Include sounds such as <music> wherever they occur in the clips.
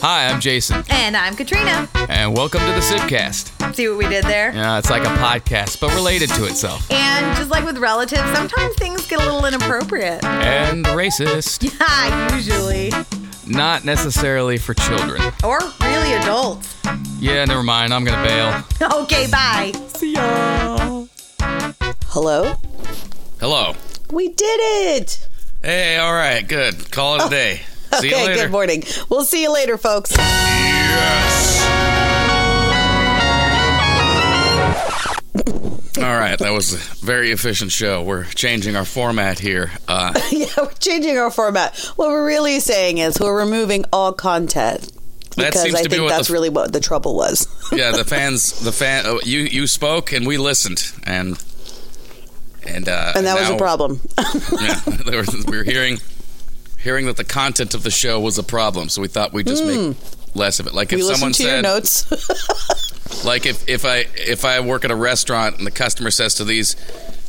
Hi, I'm Jason, And I'm Katrina. and welcome to the Sipcast. See what we did there? Yeah, it's like a podcast, but related to itself. And just like with relatives, sometimes things get a little inappropriate. And racist. <laughs> Yeah, usually. Not necessarily for children. Or really adults. Yeah, never mind. I'm gonna bail. Okay, bye. See ya. Hello? Hello. We did it! Hey, all right, good. Call it a oh. day. <laughs> See you okay, later. good morning. We'll see you later, folks. Yes. <laughs> All right, that was a very efficient show. We're changing our format here. Uh, <laughs> yeah, we're changing our format. What we're really saying is we're removing all content. That Because seems I to be think that's the- really what the trouble was. yeah, the fans, the fan, oh, you you spoke and we listened, and and uh, And that was a problem. Yeah, there was, we were hearing hearing that the content of the show was a problem, so we thought we'd just make less of it. Like if Hmm. we someone listened to your said, notes. <laughs> like if if I if I work at a restaurant and the customer says to these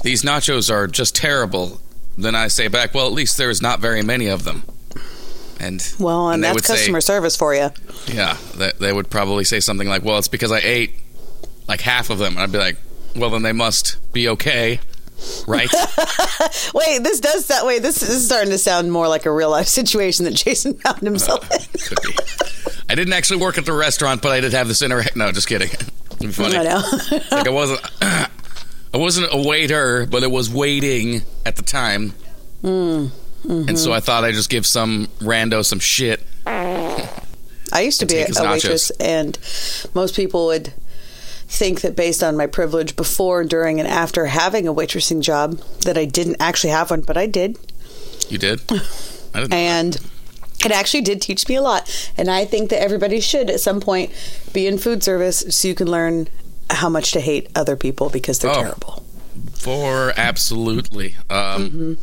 these nachos are just terrible, then I say back, well, at least there's not very many of them. And well, and, they that's would say- customer service for you. yeah, they, they would probably say something like, "Well, it's because I ate like half of them," and I'd be like, "Well, then they must be okay, right?" <laughs> Wait, this does that way. This is starting to sound more like a real life situation that Jason found himself in. Could be. I didn't actually work at the restaurant, but I did have this interact. No, just kidding. <laughs> It'd be funny. I know. Like I wasn't. <clears throat> I wasn't a waiter, but I was waiting at the time. Mm, And mm-hmm. so I thought I'd just give some rando some shit. I used to be a, a waitress, and most people would think that based on my privilege before, during, and after having a waitressing job, that I didn't actually have one, but I did. You did? <laughs> I didn't. And it actually did teach me a lot. And I think that everybody should at some point be in food service so you can learn how much to hate other people because they're Oh. terrible. For absolutely. Um,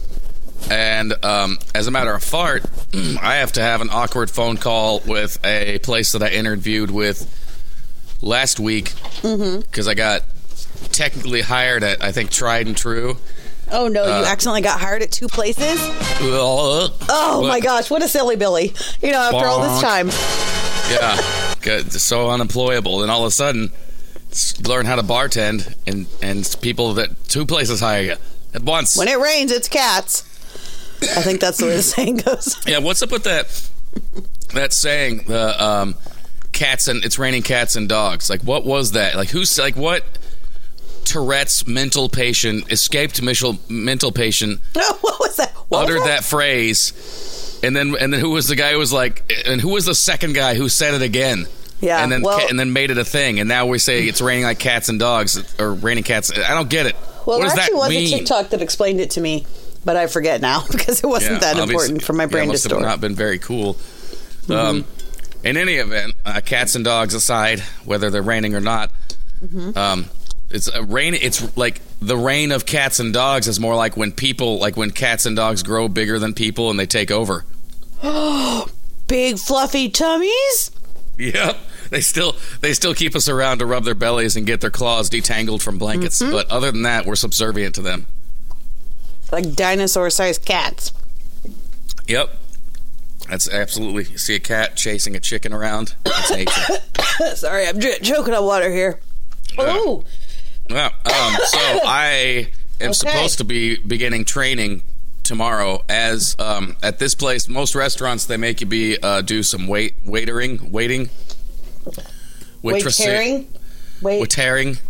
And um, as a matter of fart, <clears throat> I have to have an awkward phone call with a place that I interviewed with last week because I got technically hired at I think Tried and True. Oh no, you accidentally got hired at two places? Oh Oh my gosh, what a silly Billy. You know, after all this time. Yeah, good. so unemployable, and all of a sudden, learn how to bartend, and and people that two places hire you at once. When it rains, it's cats. I think that's the way the <laughs> saying goes. Yeah, what's up with that that saying? The um, cats and it's raining cats and dogs. Like, what was that? Like, who's like what? Tourette's mental patient, escaped mental mental patient, No, <laughs> what was that? What uttered that? that phrase, and then and then who was the guy who was like, and who was the second guy who said it again? Yeah, and then well- and then made it a thing, and now we say it's raining like cats and dogs, or raining cats. I don't get it. Well, what there actually was mean? a TikTok that explained it to me, but I forget now <laughs> because it wasn't that important for my yeah, brain to must have store. not been very cool. Um, in any event, uh, cats and dogs aside, whether they're raining or not, Mm-hmm. um, it's a rain. It's like the reign of cats and dogs is more like when people, like when cats and dogs grow bigger than people and they take over. <gasps> Big fluffy tummies? Yep. They still they still keep us around to rub their bellies and get their claws detangled from blankets. Mm-hmm. But other than that, we're subservient to them. Like dinosaur sized cats. Yep. That's absolutely. You see a cat chasing a chicken around. That's nature. <coughs> Sorry, I'm j- choking on water here. Oh, Yeah. Um, so <coughs> I am supposed to be beginning training tomorrow. As um, at this place, most restaurants they make you be uh, do some wait waitering, waiting, waitering? Wait. waitering.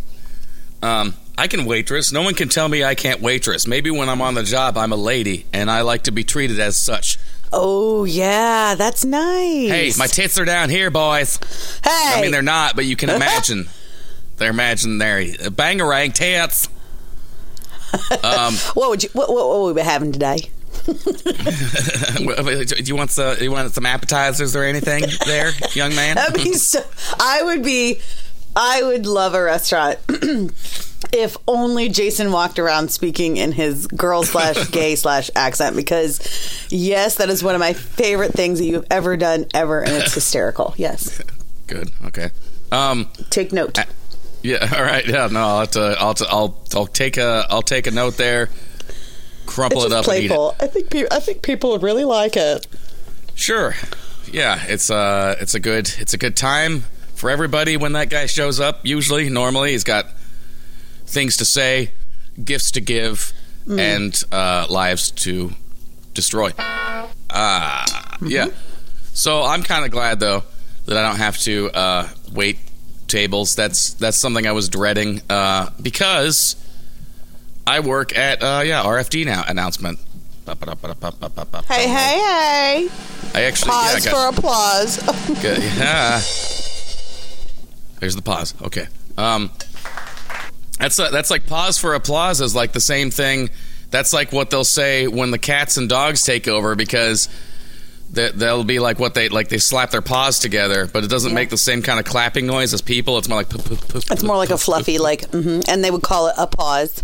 Um, I can waitress. No one can tell me I can't waitress. Maybe when I'm on the job, I'm a lady, and I like to be treated as such. Oh, yeah, that's nice. Hey, my tits are down here, boys. Hey! I mean, they're not, but you can <laughs> imagine. they're imaginary. Bangarang tits. Um, <laughs> what would you? What, what, what would we be having today? <laughs> do you want the, you want some appetizers or anything there, young man? That'd be so. I would be. I would love a restaurant <clears throat> if only Jason walked around speaking in his girl slash <laughs> gay slash accent because yes, that is one of my favorite things that you've ever done ever, and it's hysterical. Yes, <laughs> Good. Okay. Um. take note. Yeah. <laughs> All right. Yeah. No. I'll to, I'll, I'll I'll take a I'll take a note there. Crumple it up eat it. playful. I think pe- I think people would really like it. Sure. yeah, it's uh it's a good it's a good time for everybody when that guy shows up. Usually, normally he's got things to say, gifts to give, and uh, lives to destroy. Ah, yeah. So I'm kind of glad though that I don't have to uh, wait tables. That's that's something I was dreading uh, because I work at uh, yeah RFD now. Announcement. Hey, hey, hey! I actually yeah, Pause got- for applause. Good. Yeah. There's the pause. Okay. Um, that's uh that's like pause for applause is like the same thing. That's like what they'll say when the cats and dogs take over because they, they'll be like what they like they slap their paws together, but it doesn't make the same kind of clapping noise as people. It's more like It's more like a fluffy, like, hmm and they would call it a pause.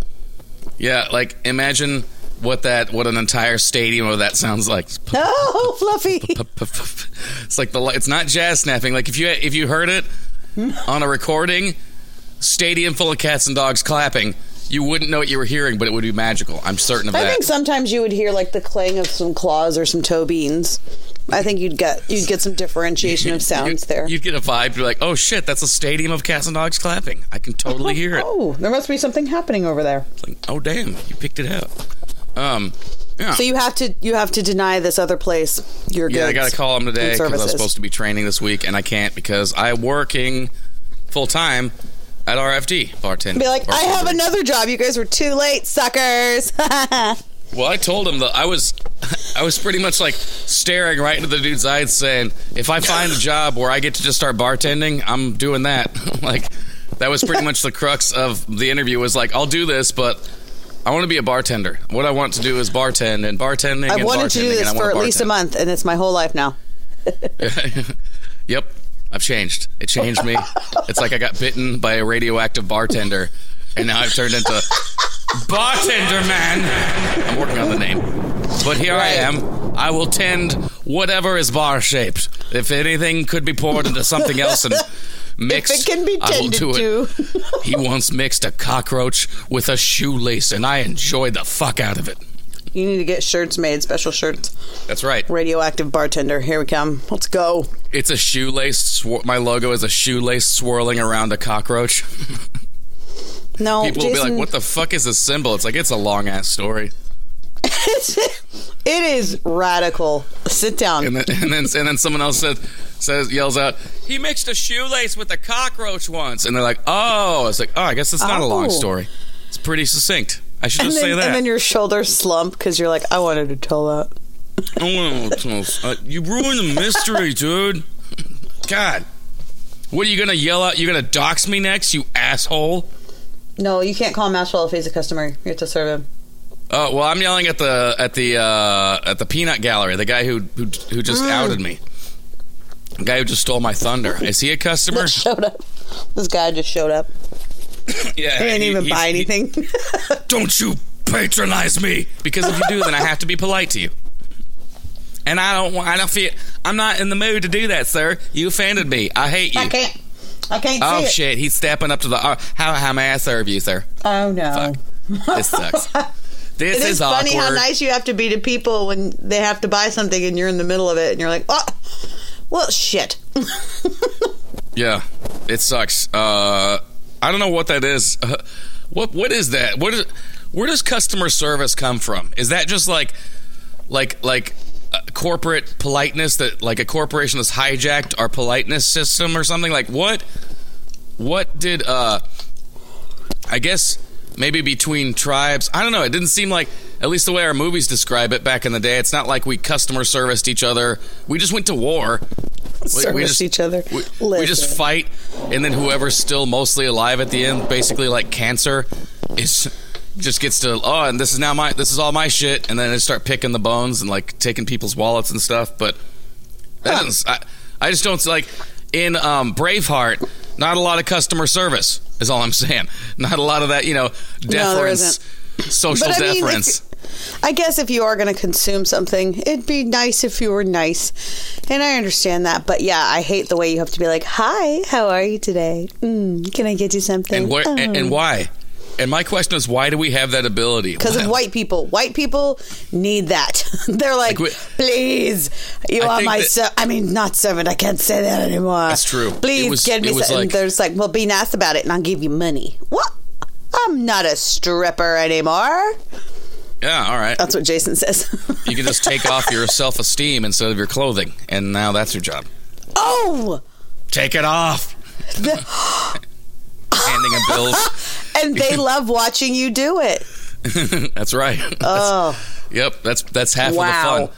yeah. Like imagine what that what an entire stadium of that sounds like. <laughs> Oh, fluffy. <laughs> It's like the it's not jazz snapping. Like if you if you heard it <laughs> on a recording, stadium full of cats and dogs clapping, you wouldn't know what you were hearing, but it would be magical. I'm certain of I that. I think sometimes you would hear like the clang of some claws or some toe beans. I think you'd get you'd get some differentiation of <laughs> sounds there. You'd get a vibe. You're like, oh shit, that's a stadium of cats and dogs clapping. I can totally hear it. <laughs> Oh, there must be something happening over there. It's like, oh damn, you picked it out. Um, yeah. So you have to you have to deny this other place your Yeah, I got to call him today because I was services. supposed to be training this week, and I can't because I'm working full time at RFD bartending. Be like, I have another job. You guys were too late, suckers. <laughs> Well, I told him that I was, <laughs> I was pretty much like staring right into the dude's eyes, saying, "If I find a job where I get to just start bartending, I'm doing that." <laughs> like, that was pretty much the crux of the interview. Was like, I'll do this, but I want to be a bartender. What I want to do is bartend and bartending. I've and wanted to do this for at least a month, and it's my whole life now. Yep, I've changed. It changed me. it's like I got bitten by a radioactive bartender, and now I've turned into bartender man. I'm working on the name, but here I am. I will tend whatever is bar shaped. If anything could be poured into something else and mixed, <laughs> If it can be I will tended do to. it. he once mixed a cockroach with a shoelace, and I enjoyed the fuck out of it. You need to get shirts made, special shirts. That's right. Radioactive bartender. Here we come. Let's go. It's a shoelace. Swir- my logo is a shoelace swirling around a cockroach. No, People will be like, "What the fuck is this symbol?" It's like it's a long ass story, <laughs> it is radical. Sit down. and then and then and then someone else says says yells out, "He mixed a shoelace with a cockroach once," and they're like, "Oh," it's like, "Oh, I guess it's not a long Oh. story. It's pretty succinct." I should and just then, say that. and then your shoulders slump because you're like, I wanted to tell that. Oh, <laughs> uh, you ruined the mystery, dude. God, what are you gonna yell out? You're gonna dox me next, you asshole? No, you can't call him Maxwell if he's a customer. You have to serve him. Oh well, I'm yelling at the at the uh, at the peanut gallery. The guy who who, who just Mm. outed me. The guy who just stole my thunder. Is he a customer? That showed up. This guy just showed up. <coughs> yeah, He didn't even he's- buy he- anything. <laughs> <laughs> don't you patronize me? Because if you do, then I have to be polite to you. And I don't. want- I don't feel. I'm not in the mood to do that, sir. You offended me. I hate you. I can't. I can't Oh see it. shit! He's stepping up to the. Uh, how how may I serve you, sir? Oh no. This sucks. <laughs> This It is is funny awkward. how nice you have to be to people when they have to buy something and you're in the middle of it and you're like, oh, well, shit. Yeah, it sucks. Uh, I don't know what that is. Uh, what what is that? What is? Where does customer service come from? Is that just like, like like corporate politeness that like a corporation has hijacked our politeness system or something? Like what? What did? uh I guess maybe between tribes. I don't know. It didn't seem like, at least the way our movies describe it back in the day. It's not like we customer serviced each other. We just went to war. <laughs> We- we Service just- each other. We, we just fight, and then whoever's still mostly alive at the end, basically like cancer, is just gets to oh, and this is now my this is all my shit, and then they start picking the bones and like taking people's wallets and stuff. But that Huh. doesn't. I, I just don't like in um, Braveheart. Not a lot of customer service is all I'm <laughs> saying. Not a lot of that, you know, deference, social But I mean, deference. I guess if you are going to consume something, it'd be nice if you were nice. And I understand that. But yeah, I hate the way you have to be like, hi, how are you today? Mm, can I get you something? and where Oh. and why? And my question is, why do we have that ability? Because of white people. White people need that. <laughs> They're like, Like, we- please, you I are my servant. I mean, not servant. I can't say that anymore. That's true. Please was- get me something. like- and they're just like, well, be nice about it, and I'll give you money. What? I'm not a stripper anymore. Yeah, all right. That's what Jason says. <laughs> You can just take off your self esteem instead of your clothing, and now that's your job. oh, Take it off. <gasps> Handing him bills. <laughs> and they love watching you do it. <laughs> That's right. That's- Oh, Yep, that's that's half Wow. of the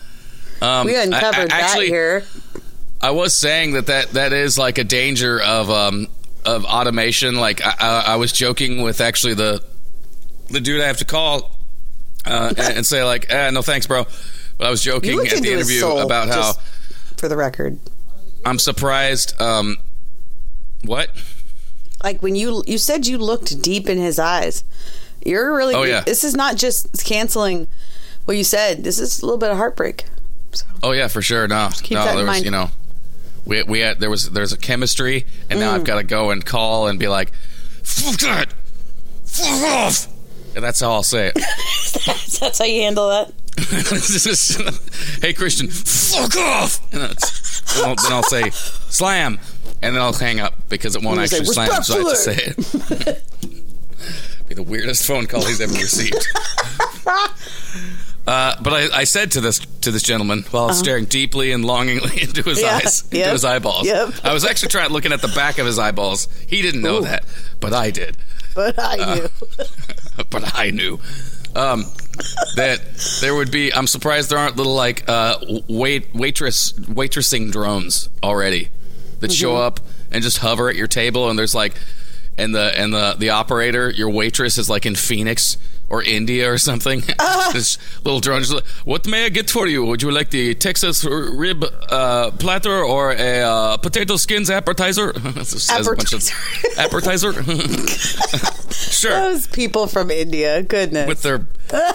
fun. Um, we I- I- uncovered actually, that here. I was saying that, that that is like a danger of um of automation. Like I, I, I was joking with actually the the dude I have to call uh, and, and say like, eh, no thanks, bro. But I was joking at the interview soul, about how for the record. I'm surprised. Um, what? like when you you said you looked deep in his eyes you're really Oh, yeah. this is not just canceling what you said this is a little bit of heartbreak so, Oh yeah, for sure. No, keep no, there was mind. you know, we we had there was there's a chemistry, and now I've Mm. got to go and call and be like, fuck that, fuck off, that's how I'll say it. <laughs> that's how you handle that <laughs> hey Christian, fuck off, and then, I'll, then I'll say slam, and then I'll hang up because it won't You say, actually slam, so I have to say it. <laughs> be the weirdest phone call he's ever received. Uh, but I, I said to this to this gentleman while staring deeply and longingly into his Uh-huh. Yeah, eyes, into his eyeballs. yep. I was actually trying looking at the back of his eyeballs. He didn't know Ooh. that, but I did. But i Uh, knew <laughs> but I knew um, that there would be. I'm surprised there aren't little like uh, wait waitress waitressing drones already that show Mm-hmm. up and just hover at your table, and there's like, and the and the the operator, your waitress is like in Phoenix. Or India or something. <laughs> Uh-huh. <laughs> this little drone. What may I get for you? Would you like the Texas rib uh, platter or a uh, potato skins appetizer? <laughs> It says a bunch of- appetizer. sure those people from india goodness with their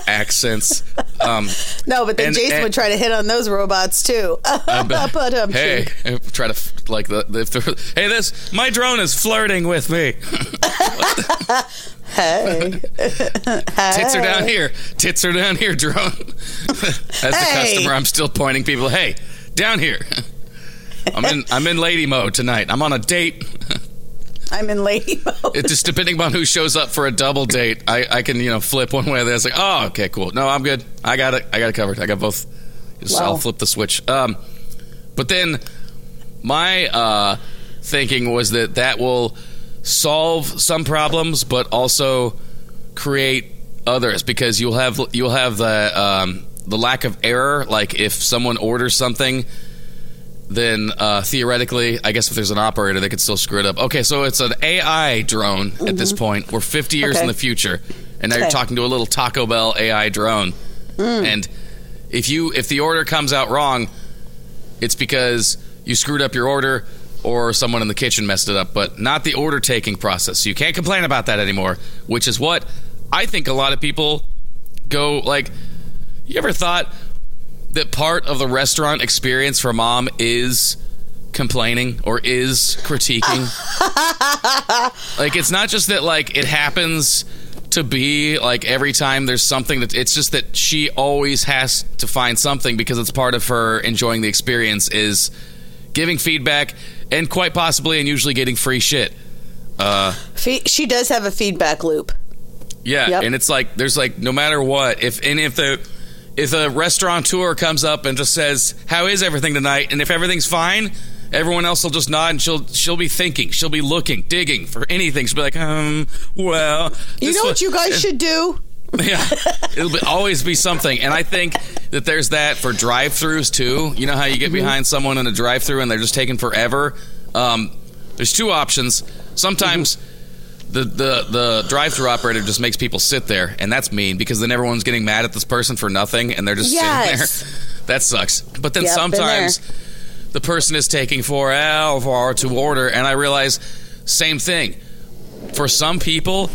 accents. Um, no but then and- jason and- would try to hit on those robots too but- um hey, try to like the, the if hey this my drone is flirting with me. Hey Tits are down here. Tits are down here, drone. <laughs> As the customer, I'm still pointing people. Hey, down here. <laughs> I'm in I'm in lady mode tonight. I'm on a date. <laughs> i'm in lady mode It just depending on who shows up for a double date, I, I can you know flip one way or the other. It's like, oh, okay, cool. No, I'm good. I got it. I got it covered. I got both. Just, Wow. I'll flip the switch. Um, but then my uh, thinking was that that will solve some problems, but also create others because you'll have you'll have the um, the lack of error. Like if someone orders something then uh, theoretically, I guess if there's an operator, they could still screw it up. Okay, so it's an AI drone at this point. We're 50 years Okay. in the future, and now you're talking to a little Taco Bell AI drone. And if you if the order comes out wrong, it's because you screwed up your order or someone in the kitchen messed it up, but not the order taking process. So you can't complain about that anymore, which is what I think a lot of people go like. You ever thought that part of the restaurant experience for mom is complaining or is critiquing? <laughs> like it's not just that like it happens to be like every time there's something that it's just that she always has to find something because it's part of her enjoying the experience is giving feedback and quite possibly and usually getting free shit. Uh Fe- she does have a feedback loop yeah, Yep. and it's like there's like no matter what, if and if the if a restaurateur comes up and just says, "How is everything tonight?" and if everything's fine, everyone else will just nod and she'll she'll be thinking, she'll be looking, digging for anything. She'll be like, "Um, well, you know what you guys <laughs> should do <laughs> yeah, it'll be, always be something. And I think that there's that for drive-throughs too. You know how you get behind someone in a drive-through and they're just taking forever. Um, there's two options. Sometimes the, the the drive-through operator just makes people sit there, and that's mean because then everyone's getting mad at this person for nothing, and they're just Yes. sitting there. <laughs> That sucks. But then Yep, sometimes the person is taking forever to order, and I realize same thing. For some people,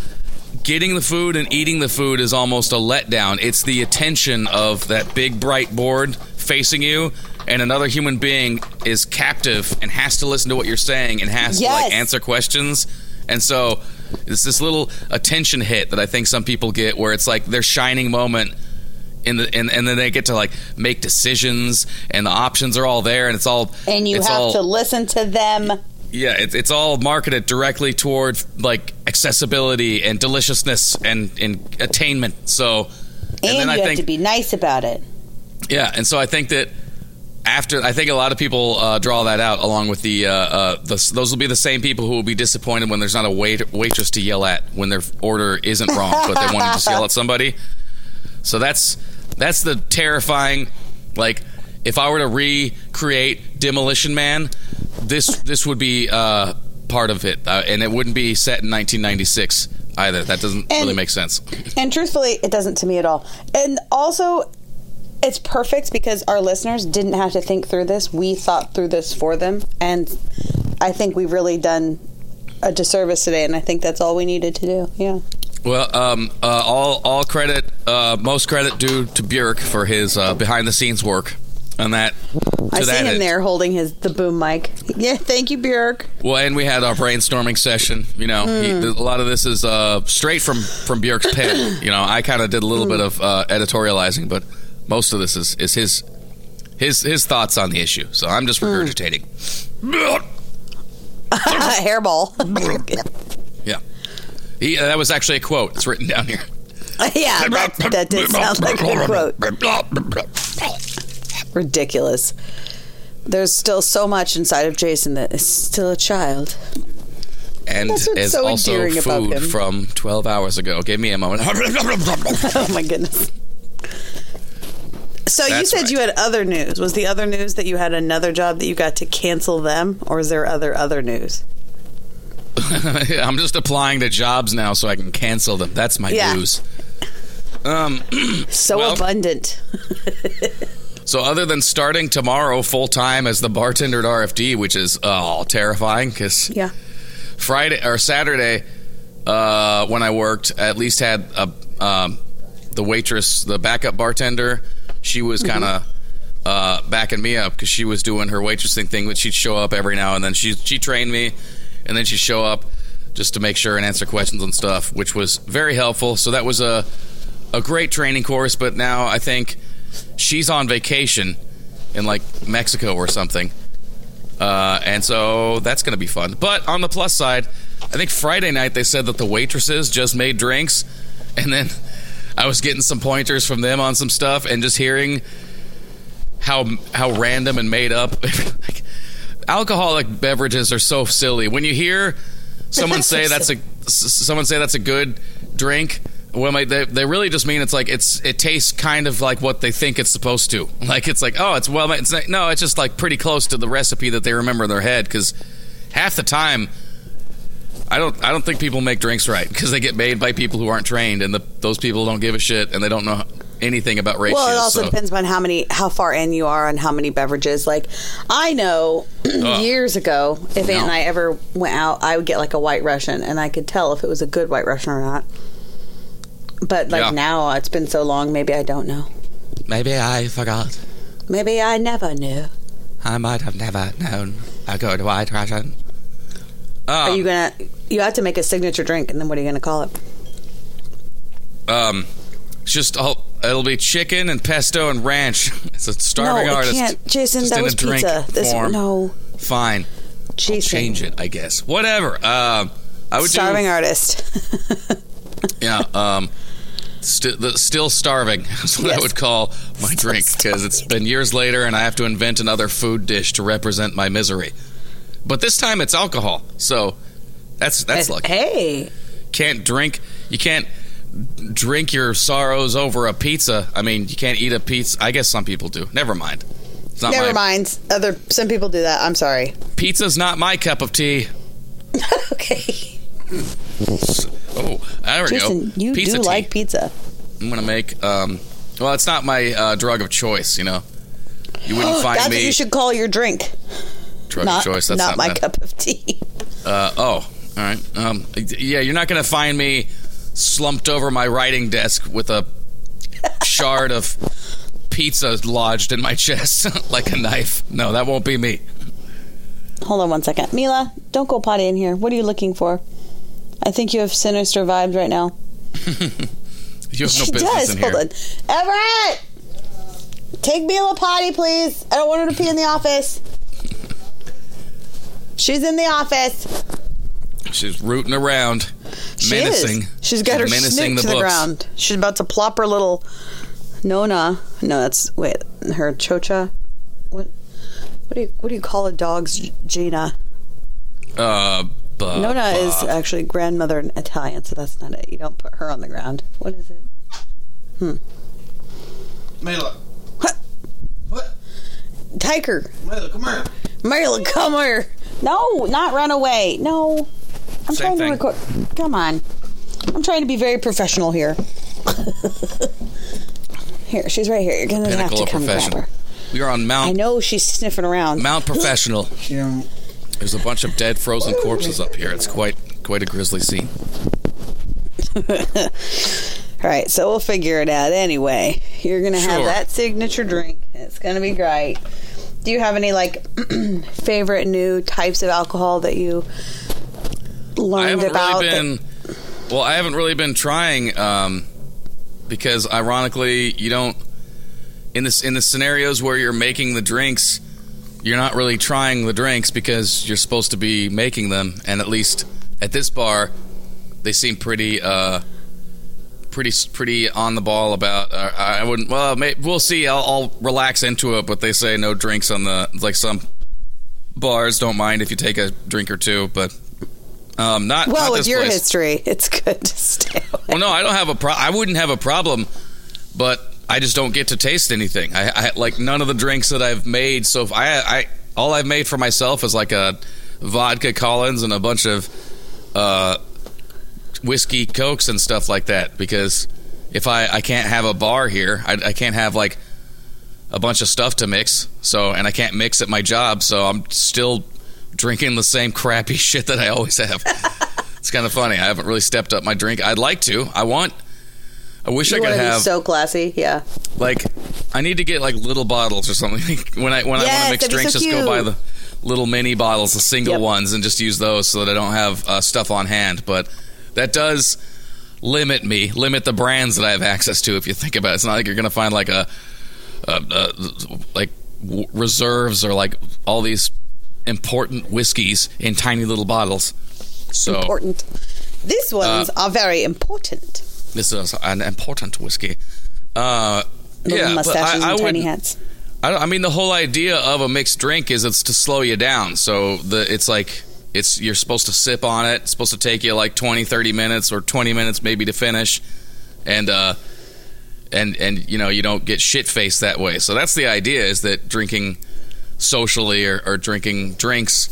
getting the food and eating the food is almost a letdown. It's the attention of that big bright board facing you, and another human being is captive and has to listen to what you're saying and has to like answer questions. And so It's this little attention hit that I think some people get, where it's like their shining moment. In the, and, and then they get to like make decisions and the options are all there and it's all And you have all, to listen to them. Yeah, it's, it's all marketed directly toward like accessibility and deliciousness and, and attainment. So, And, then you I have think, to be nice about it. yeah, and so I think that after I think a lot of people uh, draw that out along with the, uh, uh, the those will be the same people who will be disappointed when there's not a wait, waitress to yell at when their order isn't wrong, but they want to just yell at somebody. So that's that's the terrifying like if I were to recreate Demolition Man, this this would be uh, part of it, uh, and it wouldn't be set in 1996 either. That doesn't And- really make sense. And truthfully, it doesn't to me at all. And also, it's perfect because our listeners didn't have to think through this. We thought through this for them. And I think we've really done a disservice today. And I think that's all we needed to do. Yeah. Well, um, uh, all all credit, uh, most credit due to Björk for his uh, behind the scenes work on that. I see that him end. there holding his the boom mic. Yeah, thank you, Björk. Well, and we had our brainstorming session. You know, he, Hmm. a lot of this is uh, straight from from Björk's pen. <laughs> You know, I kind of did a little bit Hmm. of uh, editorializing, but most of this is is his his his thoughts on the issue. So I'm Hmm. just regurgitating. <laughs> Hairball. <laughs> Yeah, he, uh, that was actually a quote. It's written down here. yeah, that, that did sound like a quote. Ridiculous. There's still so much inside of Jason that is still a child. And That's is so also food him. from 12 hours ago. Give me a moment. <laughs> Oh my goodness. So you said right. you had other news. Was the other news that you had another job that you got to cancel them, or is there other other news? <laughs> I'm just applying to jobs now so I can cancel them. That's my Yeah. news. Um, <clears throat> So Well- abundant. <laughs> so other than starting tomorrow full time as the bartender at RFD, which is oh terrifying because Yeah. Friday or Saturday uh, when I worked, I at least had a um, the waitress, the backup bartender. She was kind of uh, backing me up because she was doing her waitressing thing, but she'd show up every now and then. She she trained me, and then she'd show up just to make sure and answer questions and stuff, which was very helpful. So that was a a great training course. But now I think she's on vacation in like Mexico or something. Uh, and so that's going to be fun. But on the plus side, I think Friday night they said that the waitresses just made drinks, and then <laughs> I was getting some pointers from them on some stuff, and just hearing how how random and made up. <laughs> like, alcoholic beverages are so silly. When you hear someone <laughs> say that's a someone say that's a good drink. Well, my, they, they really just mean it's like it's it tastes kind of like what they think it's supposed to. <laughs> Like it's like oh, it's well, it's not, no, it's just like pretty close to the recipe that they remember in their head. Because half the time, I don't I don't think people make drinks right because they get made by people who aren't trained, and the, those people don't give a shit and they don't know anything about ratios. Well, it also so- depends on how many, how far in you are, and how many beverages. Like, I know <clears throat> years ago, if Aunt and I ever went out, I would get like a White Russian, and I could tell if it was a good White Russian or not. But like Yeah. now, it's been so long, maybe I don't know. Maybe I forgot. Maybe I never knew. I might have never known a good white Russian. Are Um, you gonna? You have to make a signature drink, and then what are you gonna call it? um, it's just I'll, it'll be chicken and pesto and ranch. <laughs> It's a starving no, it artist. can't. Jason, just that in was a drink pizza. This form. no, Fine, Jason. change it. I guess whatever. Um, I would Starving do, artist. <laughs> <laughs> Yeah. Um, st- the, still starving. <laughs> That's what I would call my drink because it's been years later and I have to invent another food dish to represent my misery. But this time it's alcohol, so that's that's lucky. hey, can't drink you can't drink your sorrows over a pizza i mean you can't eat a pizza i guess some people do never mind it's not never my mind. Other some people do that. I'm sorry. pizza's not my cup of tea <laughs> Okay, oh there we Jason, go you pizza do tea. like pizza. i'm gonna make um well it's not my uh, drug of choice you know you wouldn't <gasps> find That's me what you should call your drink. drug Not, of choice that's not, my bad. cup of tea. <laughs> Uh, oh all right um yeah you're not gonna find me slumped over my writing desk with a shard of pizza lodged in my chest <laughs> like a knife no that won't be me Hold on one second, Mila. Don't go potty in here. What are you looking for? I think you have sinister vibes right now. You have no she business does. in here. Hold on. Everett! Take me a potty, please. I don't want her to pee in the office. She's in the office. She's rooting around, She menacing. is. She's got her menacing snoot the to the books. ground. She's about to plop her little Nona. No, that's wait, her chocha. What? What do you what do you call a dog's Gina? Uh, bu- Nona bu- is actually grandmother in Italian, so that's not it. You don't put her on the ground. What is it? Hmm. Mela. What? What? Tiger. Mela, come here. Marla, come here. No, not run away. No. I'm Same trying thing. to record. Come on. I'm trying to be very professional here. <laughs> here, she's right here. You're going to have to of come grab her. We are on Mount. I know she's sniffing around. Mount Professional. Yeah. There's a bunch of dead, frozen corpses up here. It's quite quite a grisly scene. All <laughs> right, so we'll figure it out anyway. You're going to have that signature drink. It's going to be great. Do you have any like <clears throat> favorite new types of alcohol that you learned about? really that- Well, I haven't really been trying um, because, ironically, you don't in this in the scenarios where you're making the drinks, you're not really trying the drinks because you're supposed to be making them. And at least at this bar, they seem pretty. Uh, Pretty, pretty on the ball about. Uh, I wouldn't. Well, may, we'll see. I'll, I'll relax into it, but they say no drinks on the like some bars don't mind if you take a drink or two, but um, not well, not with your place. history, it's good to stay away. Well, no, I don't have a pro. I wouldn't have a problem, but I just don't get to taste anything. I, I like none of the drinks that I've made. So if I, I all I've made for myself is like a vodka Collins and a bunch of uh, whiskey cokes and stuff like that. Because if I I can't have a bar here, I, I can't have like a bunch of stuff to mix. So and I can't mix at my job. So I'm still drinking the same crappy <laughs> shit that I always have. it's kind of funny. I haven't really stepped up my drink. I'd like to. I want. I wish You I could have so classy, yeah. like. I need to get like little bottles or something. <laughs> when I when I want to mix drinks, so just go buy the little mini bottles, the single Yep. ones, and just use those so that I don't have uh, stuff on hand. But that does limit me, limit the brands that I have access to. If you think about it, it's not like you're going to find like a, a, a like w- reserves or like all these important whiskeys in tiny little bottles. So Important. These ones Uh, are very important. This is an important whiskey. Uh, Little yeah, but mustaches I, I and tiny would- hats. I, I mean, the whole idea of a mixed drink is it's to slow you down. So the it's like it's you're supposed to sip on it. It's supposed to take you like 20, 30 minutes or 20 minutes maybe to finish, and uh, and and you know you don't get shit faced that way. So that's the idea is that drinking socially or, or drinking drinks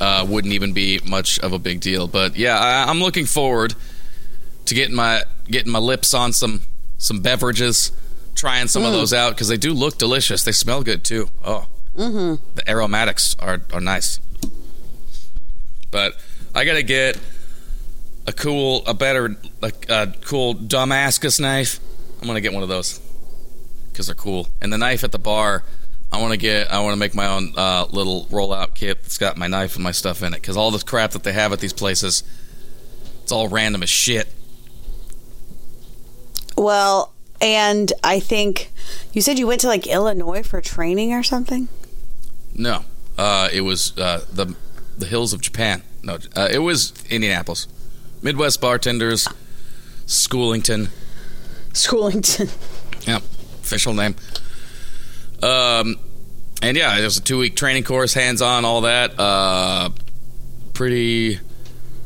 uh, wouldn't even be much of a big deal. But yeah, I, I'm looking forward to getting my getting my lips on some some beverages, trying some of those out because they do look delicious. They smell good too. Oh, mm-hmm. the aromatics are are nice. But I gotta get a cool, a better, like a cool Damascus knife. I'm gonna get one of those because they're cool. And the knife at the bar, I want to get. I want to make my own uh, little rollout kit that's got my knife and my stuff in it. Because all this crap that they have at these places, it's all random as shit. Well, and I think you said you went to like Illinois for training or something. No, uh, it was uh, the the hills of Japan. No, uh, it was Indianapolis. Midwest bartenders, Schoolington. Schoolington. <laughs> Yeah, official name. Um, and yeah, it was a two week training course, hands on, all that. Uh, pretty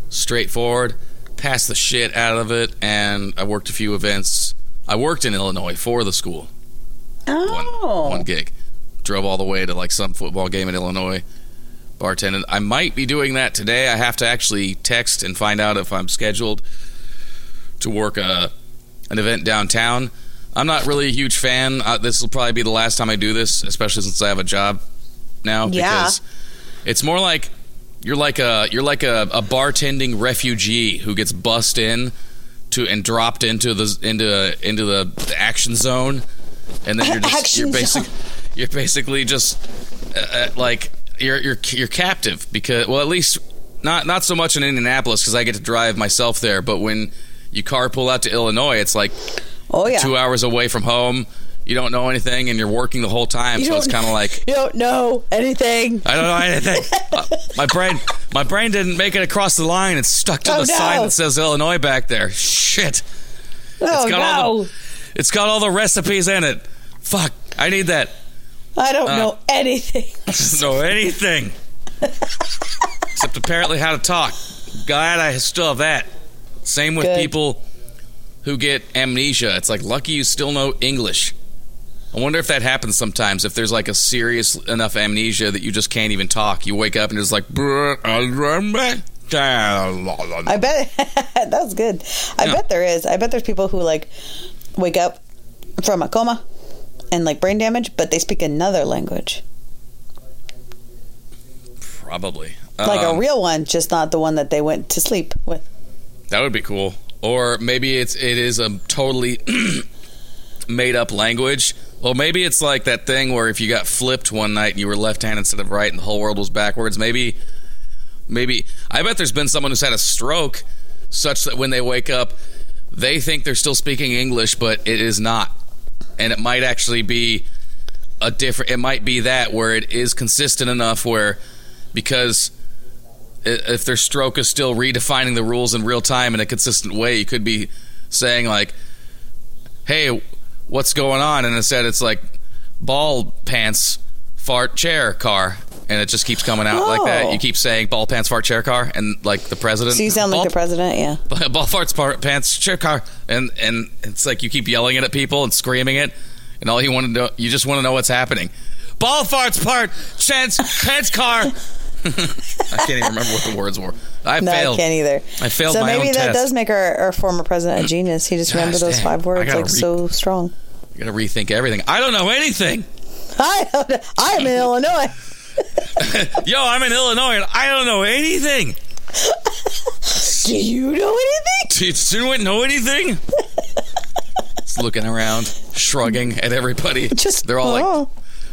straightforward. Passed the shit out of it, and I worked a few events. I worked in Illinois for the school. One, Oh, one gig. Drove all the way to like some football game in Illinois. Bartended. I might be doing that today. I have to actually text and find out if I'm scheduled to work a an event downtown. I'm not really a huge fan. Uh, this will probably be the last time I do this, especially since I have a job now. Yeah. Because it's more like you're like a you're like a, a bartending refugee who gets bussed in to and dropped into the into into the, the action zone, and then you're <laughs> just Action you're basic zone. <laughs> you're basically just uh, uh, like you're you're you're captive because well at least not not so much in Indianapolis because I get to drive myself there, but when you carpool out to Illinois, it's like Oh yeah. two hours away from home. You don't know anything, and you're working the whole time. You so it's kind of like You don't know anything. I don't know anything. <laughs> Uh, my brain, my brain didn't make it across the line. It's stuck to Oh, the sign that says Illinois back there. Shit. Oh got no. all the- It's got all the recipes in it. Fuck. I need that. I don't Uh, know anything. <laughs> Doesn't know anything. Except apparently how to talk. Glad I still have that. Same with Good. people who get amnesia. It's like lucky you still know English. I wonder if that happens sometimes. If there's like a serious enough amnesia that you just can't even talk. You wake up and it's like. I bet <laughs> that's good. I Yeah. bet there is. I bet there's people who like wake up from a coma and like brain damage, but they speak another language, Probably. like Um, a real one, just not the one that they went to sleep with. That would be cool. Or maybe it's it is a totally <clears throat> made up language. Well, maybe it's like that thing where if you got flipped one night and you were left hand instead of right and the whole world was backwards, maybe maybe I bet there's been someone who's had a stroke such that when they wake up they think they're still speaking English but it is not. And it might actually be a different it might be that where it is consistent enough where because if their stroke is still redefining the rules in real time in a consistent way, you could be saying like, "Hey, what's going on?" And instead, it's like ball pants, fart chair car, and it just keeps coming out like that. Oh. You keep saying ball pants, fart chair car, and like the president. So you sound like the president, yeah. <laughs> ball farts, part, pants, chair car, and and it's like you keep yelling it at people and screaming it, and all you want to know, you just want to know what's happening. Ball farts, part, chance, pants, car. I can't even remember what the words were. I No, failed. I can't either. I failed so maybe that test. does make our, our former president a mm. genius. He just Gosh, remembered those dang. five words like re- so strong. You gotta rethink everything. I don't know anything. I don't. I am in <laughs> Illinois. <laughs> Yo, I'm in Illinois and I don't know anything. Do you know anything? Do you do you know anything? <laughs> Just looking around, shrugging at everybody. Just they're all oh. like,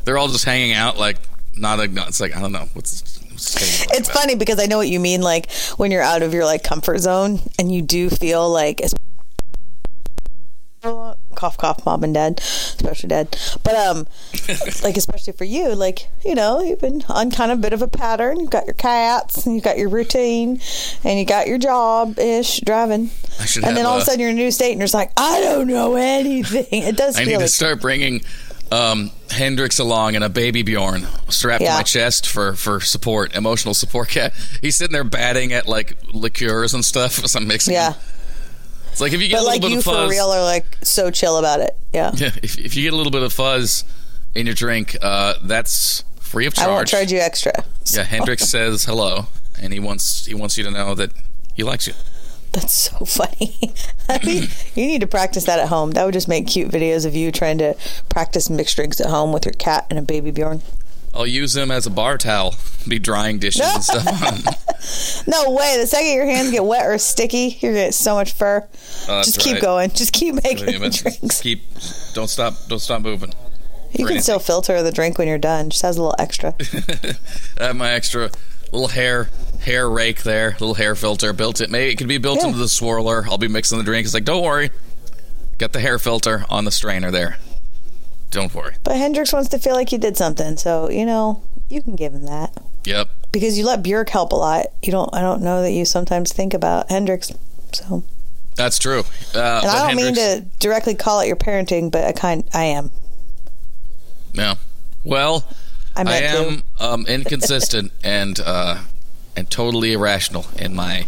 they're all just hanging out, like not. A, it's like I don't know what's. What's taking place It's about. funny because I know what you mean. Like when you're out of your like comfort zone and you do feel like cough cough mom and dad especially dad but um <laughs> like especially for you like you know you've been on kind of a bit of a pattern you've got your cats and you've got your routine and you got your job ish driving I should and then all of uh, a sudden you're in a new state and you're just like i don't know anything it does I feel need to start bringing um, Hendrix along and a baby Bjorn strapped Yeah. to my chest for for support, emotional support. <laughs> Cat. He's sitting there batting at like liqueurs and stuff <laughs> as I'm mixing. yeah It's like if you get but a little like bit you of for fuzz. real are like so chill about it yeah <laughs> Yeah, if, if you get a little bit of fuzz in your drink, uh, that's free of charge. i won't charge you extra Yeah, Hendrix says hello, and he wants he wants you to know that he likes you. That's so <laughs> funny. I mean, you need to practice that at home. That would just make cute videos of you trying to practice mixed drinks at home with your cat and a baby Bjorn. I'll use them as a bar towel, be drying dishes and stuff. <laughs> <laughs> No way. The second your hands get wet or sticky, you're gonna get so much fur. Oh, just keep right. going. Just keep making Yeah, drinks. Keep, don't stop, don't stop moving. You can still filter the drink when you're done. Just has a little extra. I have my extra little hair hair rake there, little hair filter built it. Maybe it could be built Yeah. into the swirler. I'll be mixing the drink. It's like, don't worry, got the hair filter on the strainer there. Don't worry. But Hendrix wants to feel like he did something, so you know you can give him that Yep. because you let Bjork help a lot. You don't. I don't know that you sometimes think about Hendrix. So, That's true. Uh, and I don't mean to directly call it your parenting, but I kind I am. No. Well, I I am um, inconsistent <laughs> and uh, and totally irrational in my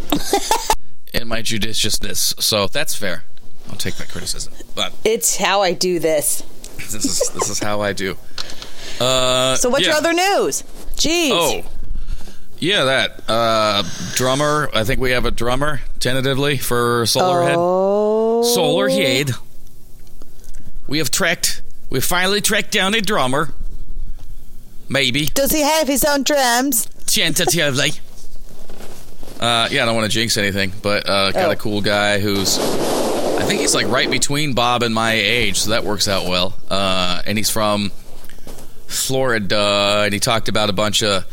<laughs> in my judiciousness. So that's fair. I'll take that criticism. But It's how I do this. this is this is how I do. Uh, So what's yeah. your other news? Jeez. Oh, yeah, that uh, drummer. I think we have a drummer tentatively for Solarhead. Oh. Solarhead. We have tracked. We finally tracked down a drummer. Maybe Does he have his own drums? tentatively. <laughs> Uh, yeah, I don't want to jinx anything, but uh, got Oh. a cool guy who's. I think he's like right between Bob and my age, so that works out well. Uh, and he's from Florida, and he talked about a bunch of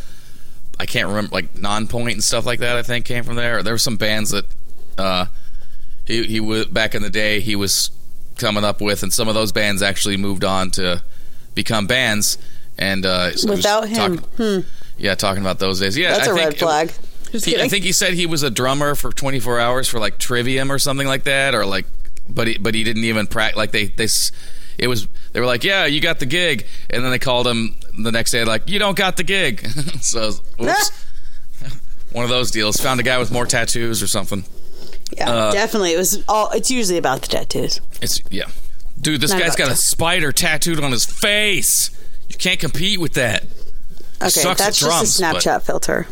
I can't remember like Nonpoint and stuff like that. I think came from there. There were some bands that uh, he he was back in the day he was coming up with, and some of those bands actually moved on to become bands. And uh, so Without him, talk- yeah, talking about those days. Yeah, That's a a red flag. Just he, I think he said he was a drummer for 24 hours for like Trivium or something like that, or like, but he, but he didn't even practice. Like they they it was they were like, yeah, you got the gig, and then they called him the next day like, you don't got the gig. <laughs> so <laughs> one of those deals. Found a guy with more tattoos or something. yeah, uh, definitely. It was all. It's usually about the tattoos. It's yeah, dude. This Not guy's got a spider tattooed on his face. You can't compete with that. Okay, that's drums, just a but- Snapchat filter.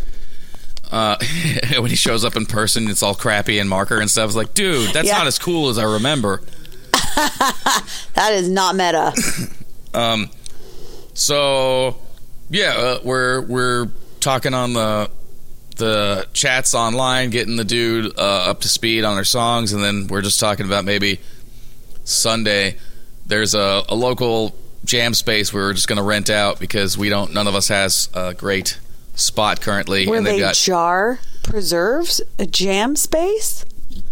Uh, <laughs> when he shows up in person, it's all crappy and marker and stuff. It's like, dude, that's Yeah. not as cool as I remember. <laughs> That is not meta. <laughs> Um, so yeah, uh, we're we're talking on the the chats online, getting the dude uh, up to speed on our songs, and then we're just talking about maybe Sunday. There's a, a local jam space we we're just going to rent out because we don't. None of us has a great spot currently, Where and they've they got jar preserves a jam space.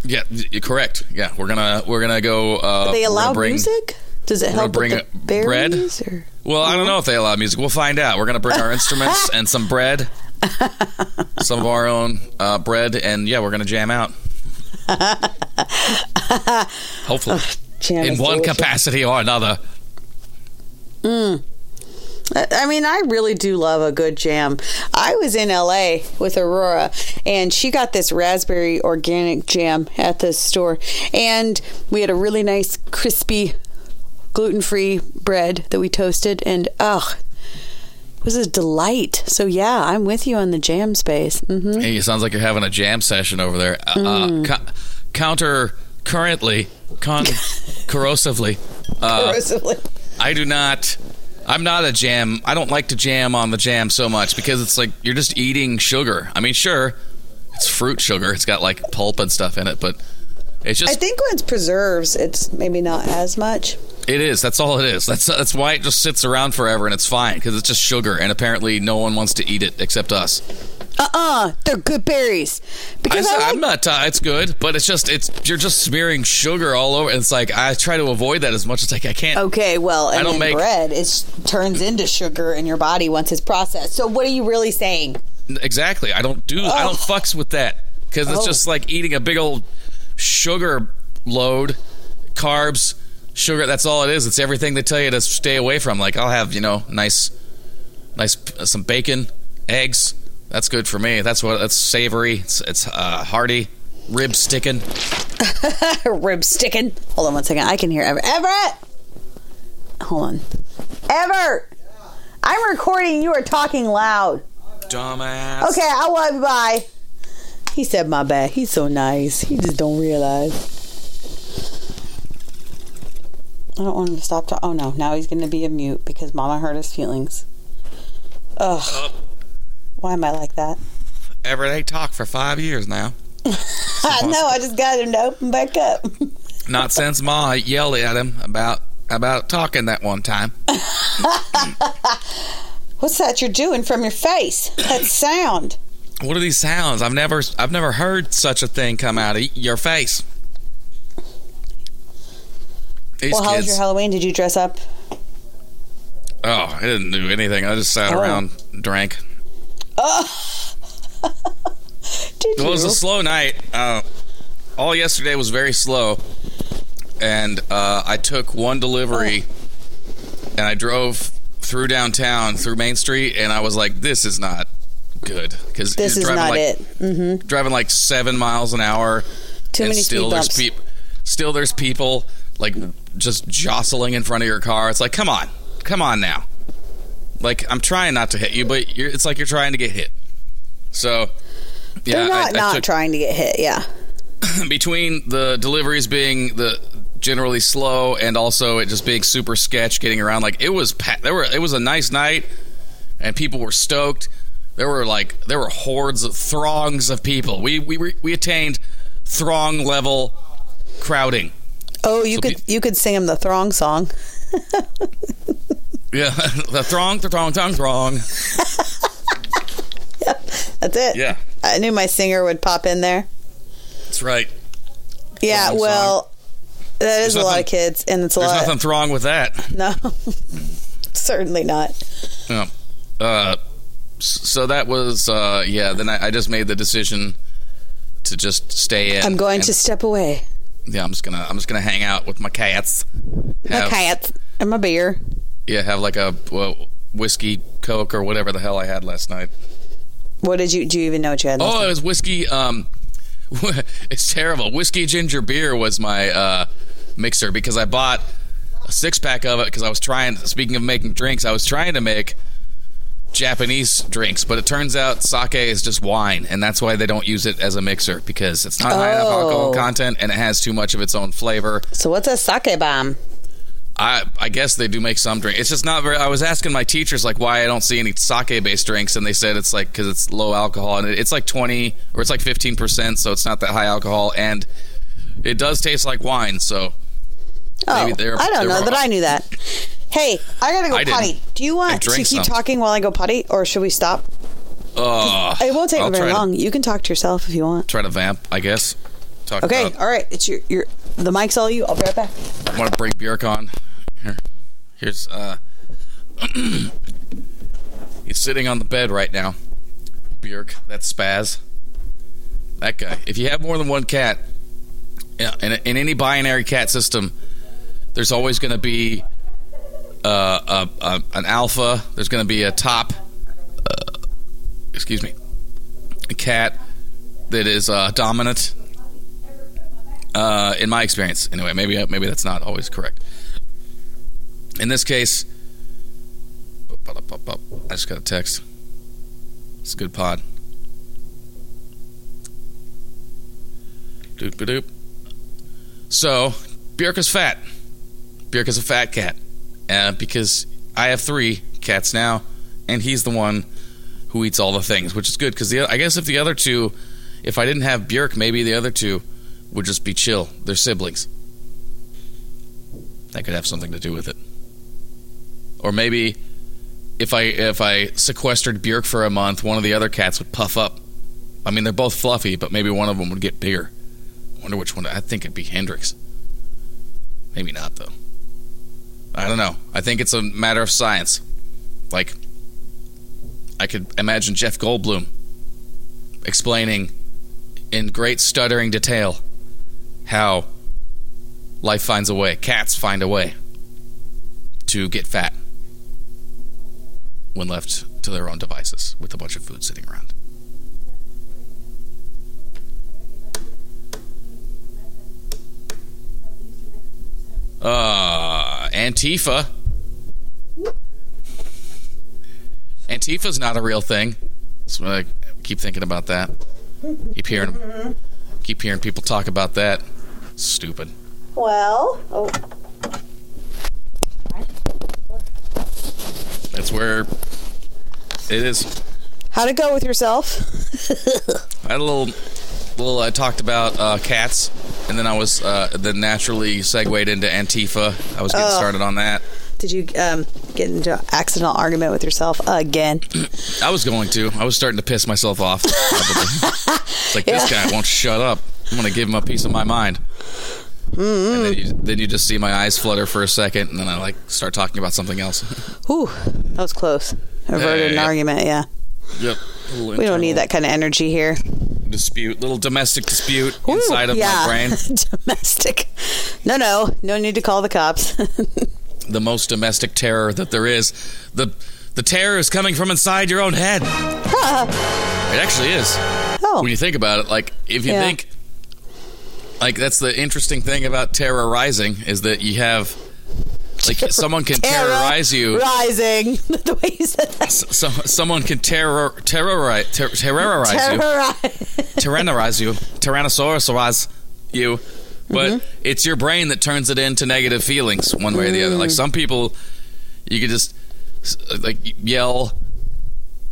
yeah, correct. Yeah, we're gonna we're gonna go. Uh, they allow bring- music? Does it help bring with the bread? Or? Well, I don't know if they allow music. We'll find out. We're going to bring our instruments <laughs> and some bread, some of our own uh, bread, and yeah, we're going to jam out. <laughs> Hopefully, Jam in one delicious. capacity or another. I I mean, I really do love a good jam. I was in LA with Aurora, and she got this raspberry organic jam at the store, and we had a really nice crispy gluten-free bread that we toasted, and ugh, it was a delight. So yeah, I'm with you on the jam space. hmm Hey, it sounds like you're having a jam session over there. Uh, uh, co- counter currently, con <laughs> corrosively. Uh, I do not. I'm not a jam. I don't like to jam on the jam so much because it's like you're just eating sugar. I mean, sure, it's fruit sugar. It's got like pulp and stuff in it, but it's I think when it's preserves, it's maybe not as much. it is. That's all it is. That's that's why it just sits around forever and it's fine because it's just sugar and apparently no one wants to eat it except us. Uh-uh, they're good berries. Because I, like am not. Uh, it's good, but it's just it's you're just smearing sugar all over. And it's like I try to avoid that as much as like I can't. Okay, well, and I don't make- bread it turns into sugar in your body once it's processed. So what are you really saying? Exactly. I don't do. I don't fucks with that because it's Oh. just like eating a big old sugar load, carbs, sugar. That's all it is. It's everything they tell you to stay away from. Like I'll have you know nice, nice uh, some bacon, eggs. That's good for me. That's what. That's savory. It's, it's uh, hearty. Rib sticking. <laughs> Rib sticking. Hold on one second. I can hear Everett. Everett! Hold on. Everett! I'm recording. You are talking loud. Dumbass. Okay, I love you. Bye. He said my bad. He's so nice. He just don't realize. I don't want him to stop talking. Oh no, now he's going to be a mute because Mama hurt his feelings. Ugh. Why am I like that? Ever they talk for five years now. <laughs> I know. I just got him to open back up. Not since Ma yelled at him about about talking that one time. <laughs> What's that you're doing from your face? That sound. What are these sounds? I've never I've never heard such a thing come out of your face. These well, how was your Halloween? Did you dress up? oh, I didn't do anything. I just sat Oh. around, drank. <laughs> Did It you? was a slow night. Uh, all yesterday was very slow, and uh, I took one delivery, and I drove through downtown through Main Street, and I was like, "This is not good." Because this is not like, it. Mm-hmm. driving like seven miles an hour. Too many still speed there's bumps. peop still there's people like just jostling in front of your car. It's like, come on, come on now. Like I'm trying not to hit you, but you're, it's like you're trying to get hit. So yeah, They're not I, I not took- trying to get hit. Yeah. <clears throat> between the deliveries being the generally slow and also it just being super sketch getting around like it was pa- there were it was a nice night and people were stoked there were like there were hordes of throngs of people we we we attained throng level crowding Oh, you So could pe- you could sing him the Throng song. <laughs> yeah the <laughs> throng the throng throng throng yep, <laughs> That's it. Yeah. I knew my singer would pop in there. That's right. Yeah, Wrong well, that is There's a lot of kids, and it's a There's lot. nothing wrong with that. No, certainly not. No. Uh, so that was uh, yeah. Then I, I just made the decision to just stay in. I'm going and- to step away. Yeah, I'm just gonna I'm just gonna hang out with my cats. My Have- cat and my beer. Yeah, have like a well, whiskey coke or whatever the hell I had last night. What did you? Do you even know what you had? last Oh, night? it was whiskey. Um, <laughs> it's terrible. Whiskey ginger beer was my uh, mixer because I bought a six pack of it because I was trying. Speaking of making drinks, I was trying to make Japanese drinks, but it turns out sake is just wine, and that's why they don't use it as a mixer because it's not high enough alcohol Oh. content and it has too much of its own flavor. So what's a sake bomb? I I guess they do make some drink. It's just not very. I was asking my teachers like why I don't see any sake based drinks, and they said it's like because it's low alcohol and it, it's like twenty or it's like fifteen percent, so it's not that high alcohol, and it does taste like wine. So Oh, Maybe they're- I don't they're know that. I knew that. Hey, I gotta go I didn't. potty. Do you want to keep some. talking while I go potty, or should we stop? uh, It won't take I'll very try to- long. You can talk to yourself if you want. try to vamp, I guess. Talk Okay, about- all right. It's your your the mic's all you. I'll be right back. I want to bring Bjork on. Here, here's uh, <clears throat> he's sitting on the bed right now. Bjork, that's Spaz. That guy. If you have more than one cat, yeah, in, in any binary cat system, there's always going to be uh, a, a, an alpha. There's going to be a top. Uh, excuse me, a cat that is uh, dominant. Uh, in my experience, anyway, maybe maybe that's not always correct. In this case, I just got a text. It's a good pod. Doop doop. So, Björk is fat. Björk is a fat cat. Uh, because I have three cats now, and he's the one who eats all the things, which is good. Because I guess if the other two, if I didn't have Björk, maybe the other two would just be chill. They're siblings. That could have something to do with it. Or maybe if I if I sequestered Björk for a month, one of the other cats would puff up. I mean, they're both fluffy, but maybe one of them would get bigger. I wonder which one. I think it'd be Hendrix. Maybe not though. I don't know. I think it's a matter of science. Like, I could imagine Jeff Goldblum explaining in great stuttering detail how life finds a way, cats find a way to get fat when left to their own devices with a bunch of food sitting around. Uh, Antifa. Antifa's not a real thing. So I keep thinking about that. Keep hearing, keep hearing people talk about that. Stupid. Well, oh, That's where it is. how'd it go with yourself? <laughs> I had a little, little. I talked about uh, cats, and then I was uh, then naturally segued into Antifa. I was getting started on that. Did you um, get into an accidental argument with yourself again? <clears throat> I was going to. I was starting to piss myself off. it's like this guy won't shut up. I'm gonna give him a piece of my mind. And then you, then you just see my eyes flutter for a second, and then I like start talking about something else. <laughs> Whew, that was close. Averted Yeah, an argument. Yeah, yep. we don't need that kind of energy here. Dispute, little domestic dispute inside of yeah. my brain. <laughs> Domestic. No, no, no need to call the cops. <laughs> the most domestic terror that there is. The the terror is coming from inside your own head. <laughs> it actually is. oh, When you think about it, like if you Yeah. think like that's the interesting thing about terrorizing is that you have like someone can terrorize you. Rising. <laughs> the way you said that. So, someone can terror terrorize ter- terrorize you. Terrorize. <laughs> tyrannize you, tyrannosaurus you, but Mm-hmm. it's your brain that turns it into negative feelings one way or the other. Like Mm. some people, you could just like yell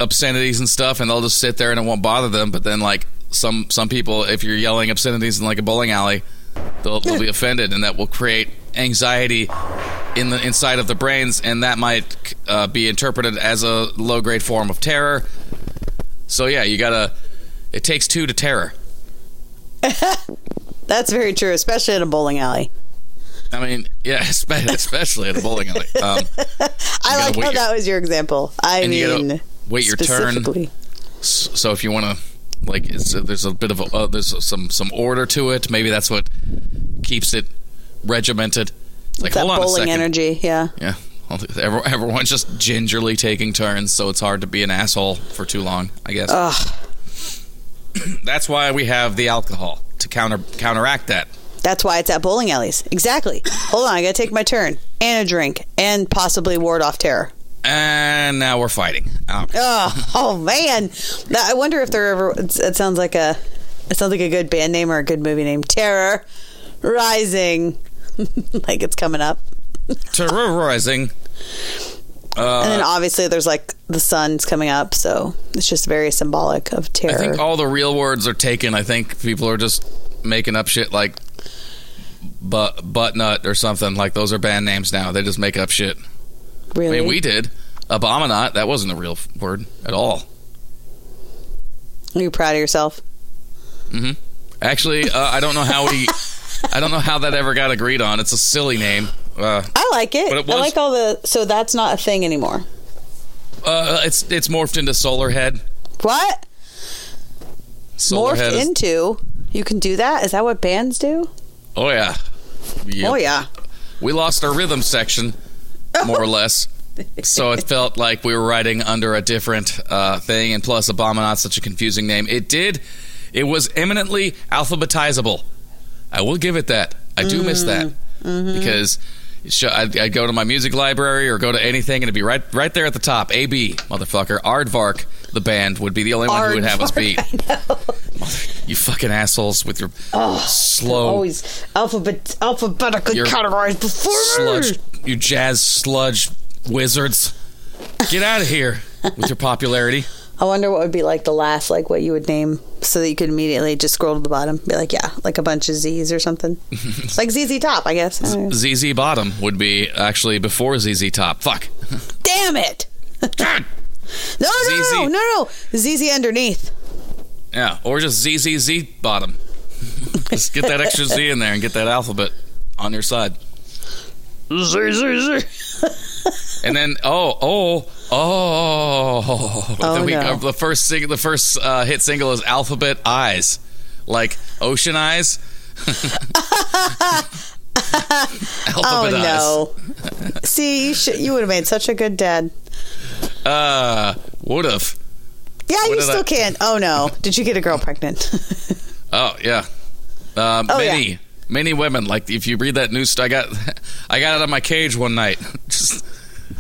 obscenities and stuff, and they'll just sit there and it won't bother them. But then, like some some people, if you're yelling obscenities in like a bowling alley, they'll, they'll be <laughs> offended, and that will create anxiety in the inside of the brains, and that might uh, be interpreted as a low grade form of terror. So yeah, you gotta. It takes two to terror. <laughs> That's very true, especially in a bowling alley. I mean, yeah, <laughs> especially at a bowling alley. Um, <laughs> I like how your- that was your example. I and mean, wait your turn. So if you want to, like, it's, there's a bit of a, uh, there's some some order to it. Maybe that's what keeps it regimented. It's like, That hold on a bowling second. energy, yeah. Yeah, everyone's just gingerly taking turns, so it's hard to be an asshole for too long. I guess. Ugh. <clears throat> That's why we have the alcohol to counter counteract that. That's why it's at bowling alleys. Exactly. Hold on, I gotta take my turn and a drink and possibly ward off terror. And now we're fighting. Oh, Oh, oh man! I wonder if there ever. It sounds like a. It sounds like a good band name or a good movie name. Terror Rising, <laughs> like it's coming up. terrorizing. Uh, and then obviously there's like the sun's coming up, so it's just very symbolic of terror. I think all the real words are taken. I think people are just making up shit like butt butt nut or something. Like those are band names now. They just make up shit. I really, mean, we did. Abominat, that wasn't a real word at all. are you proud of yourself? Actually, uh, I don't know how we. <laughs> I don't know how that ever got agreed on. It's a silly name. Uh, I like it. But it I like all the. So that's not a thing anymore. uh, it's it's morphed into Solar Head. What Solar morphed Head is- into? You can do that. Is that what bands do? oh yeah. Yep. Oh yeah. We lost our rhythm section, more or <laughs> less. So it felt like we were writing under a different uh, thing, and plus, Abominat's such a confusing name. It did. It was eminently alphabetizable. I will give it that. I do miss that mm-hmm. Mm-hmm. because it sho- I'd, I'd go to my music library or go to anything, and it'd be right, right there at the top. A B, motherfucker. Aardvark, the band, would be the only one who would have us beat. <laughs> You fucking assholes with your oh, slow Always alphabet alphabetically categorized before me. sludge, you jazz sludge wizards. Get out of here with your popularity. I wonder what would be like the last, like what you would name, so that you could immediately just scroll to the bottom, be like, yeah, like a bunch of Z's or something, <laughs> like ZZ Top, I guess. I. ZZ Bottom would be actually before ZZ Top. Fuck. Damn it! <laughs> No, no, no, ZZ. no, no, no, ZZ underneath. Yeah, or just ZZZ Bottom. <laughs> just get that extra Z in there and get that alphabet on your side. ZZZ. And then oh oh oh, Oh, the, week, no. the first sing, the first uh, hit single is Alphabet Eyes, like Ocean Eyes. <laughs> Alphabet Oh Eyes. no! <laughs> See, you should, you would have made such a good dad. Uh, would have. Yeah, you still I- can. Oh no! Did you get a girl pregnant? <laughs> Oh yeah. Um, Oh, many, yeah. many women. Like if you read that news, I got, I got out of my cage one night, just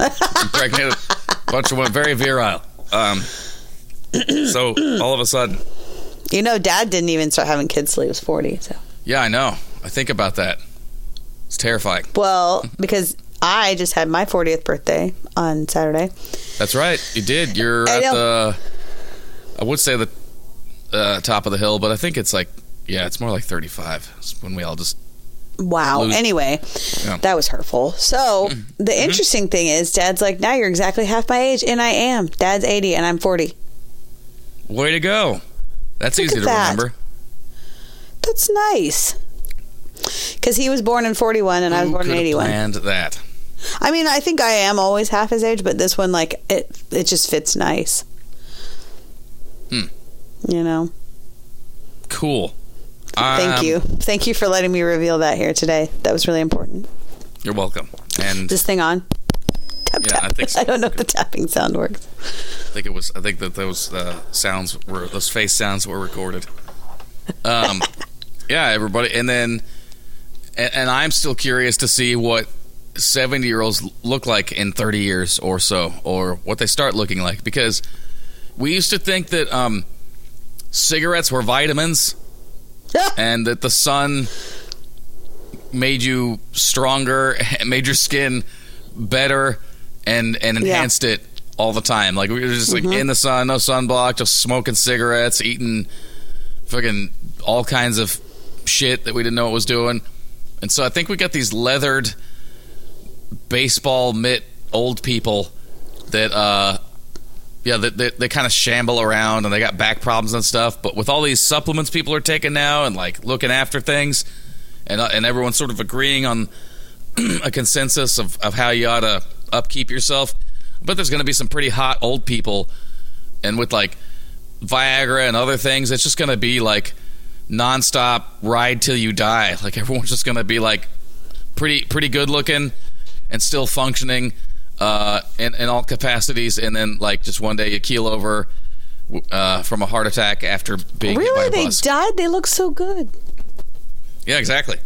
impregnated a bunch of women, very virile. Um, so all of a sudden, you know, dad didn't even start having kids till he was forty. So yeah, I know. I think about that. It's terrifying. well, because I just had my fortieth birthday on Saturday. That's right. You did. You're I at know. the. I would say the uh, top of the hill, but I think it's like, yeah, it's more like 35. It's when we all just. Wow. Lose- Anyway, Yeah. that was hurtful. So the interesting thing is, Dad's like, now you're exactly half my age, and I am. Dad's eighty, and I'm forty. Way to go. That's Look easy to that. remember. That's nice. Because he was born in forty one, and I was born in eighty one. planned that? I mean, I think I am always half his age, but this one, like, it it just fits nice. Hmm. You know. Cool. Thank Um, you. Thank you for letting me reveal that here today. That was really important. You're welcome. And This thing on. Tap Yeah, I tap. think <laughs> so. I don't know if the tapping sound works. I think it was. I think that those uh, sounds were those face sounds were recorded. Um, <laughs> yeah, everybody, and then, and, and I'm still curious to see what 70 year olds look like in 30 years or so, or what they start looking like, because we used to think that um, cigarettes were vitamins, <laughs> and that the sun made you stronger, <laughs> made your skin better, and and Yeah. enhanced it all the time. Like we were just like in the sun, no sunblock, just smoking cigarettes, eating fucking all kinds of shit that we didn't know what was doing. And so I think we got these leathered baseball mitt old people that uh yeah, they, they, they kind of shamble around and they got back problems and stuff. But with all these supplements people are taking now and like looking after things, and uh, and everyone's sort of agreeing on <clears throat> a consensus of, of how you ought to upkeep yourself. But there's going to be some pretty hot old people, and with like Viagra and other things, it's just going to be like nonstop ride till you die. Like everyone's just going to be like pretty pretty good looking and still functioning uh, in, in all capacities, and then like just one day you keel over uh, from a heart attack after being Really? They bus. died? They look so good. Yeah, exactly.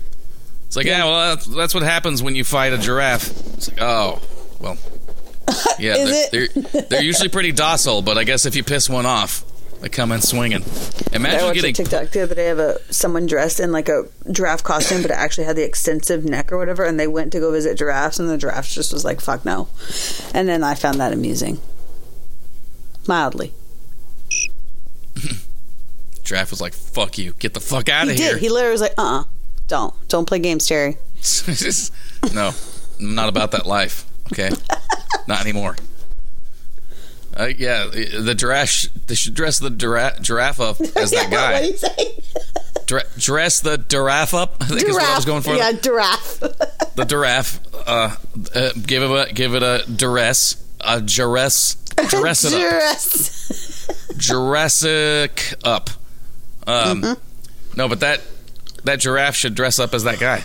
It's like, yeah, well, that's, that's what happens when you fight a giraffe. It's like, oh, well, <laughs> yeah, they're, they're, they're usually pretty docile, but I guess if you piss one off, they come in swinging. I Imagine watched getting a TikTok the other day of a someone dressed in like a giraffe costume, but it actually had the extensive neck or whatever, and they went to go visit giraffes, and the giraffe just was like, "Fuck no," and then I found that amusing, mildly. <laughs> giraffe was like, "Fuck you, get the fuck out He of did. here." He literally was like, "Uh, uh don't, don't play games, Terry." <laughs> no, I'm not about that life. Okay, <laughs> not anymore. Uh, yeah, the giraffe. They should dress the gira- giraffe up <laughs> as that what guy. do you? Dra- dress the giraffe up. I think is what I was going for. Yeah, giraffe. the giraffe. Uh, uh, give it a give it a duress. A duress. Duress it up. Jurassic up. Um, Mm-hmm. No, but that that giraffe should dress up as that guy.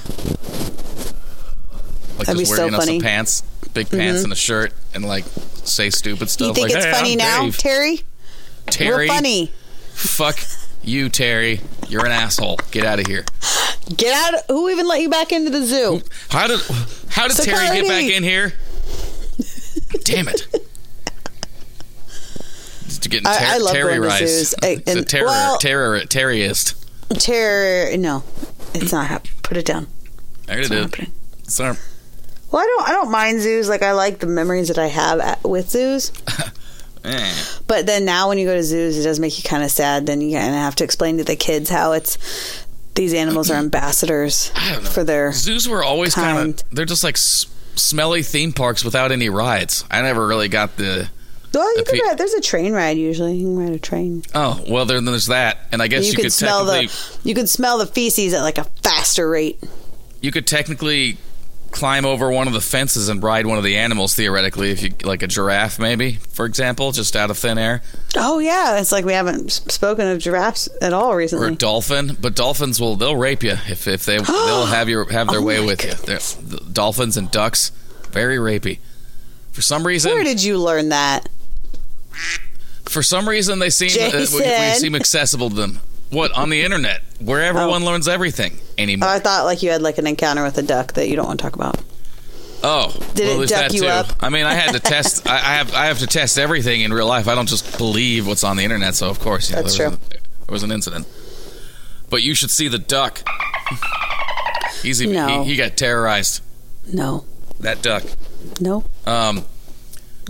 Like That'd be just wear so funny. some pants, big pants, mm-hmm. and a shirt, and like say stupid stuff. You think like, it's "Hey, funny I'm now, Dave." Terry? Terry, Real funny. fuck you, Terry. You're an asshole. Get out of here. Get out! Who even let you back into the zoo? How did how did Terry get back in here? Damn it. To get I- ter- I love Terry going to rice. zoos. I- It's a terror, well- terror, terrorist. Terror? No, it's not happening. Put it down. I already It's not did. happening. Sorry. Well, I don't. I don't mind zoos. Like I like the memories that I have at, with zoos. <laughs> Eh. But then now, when you go to zoos, it does make you kind of sad. Then you kind of have to explain to the kids how it's these animals are ambassadors <clears throat> I don't know. for their. Zoos were always kind of they're just like s- smelly theme parks without any rides. I never really got the Well, you the pe- ride. There's a train ride usually. You can ride a train. oh well there, there's that and I guess you, you, could could smell technically the. You could smell the feces at like a faster rate. you could technically climb over one of the fences and ride one of the animals theoretically if you like a giraffe maybe for example just out of thin air? Oh yeah, it's like we haven't spoken of giraffes at all recently or a dolphin but dolphins will they'll rape you if, if they <gasps> they'll have your have their Oh way with you. They're, the dolphins and ducks very rapey. For some reason Where did you learn that? For some reason, they seem uh, we, we seem accessible to them. What on the internet, where everyone learns everything anymore? Oh, I thought like you had like an encounter with a duck that you don't want to talk about. oh, Did well, it duck that you too. up? I mean, I had to test. I, I have I have to test everything in real life. I don't just believe what's on the internet. So of course, you know, That's there true. Was, there was an incident. But you should see the duck. He's even, No. he, he got terrorized. No, That duck. no. Um.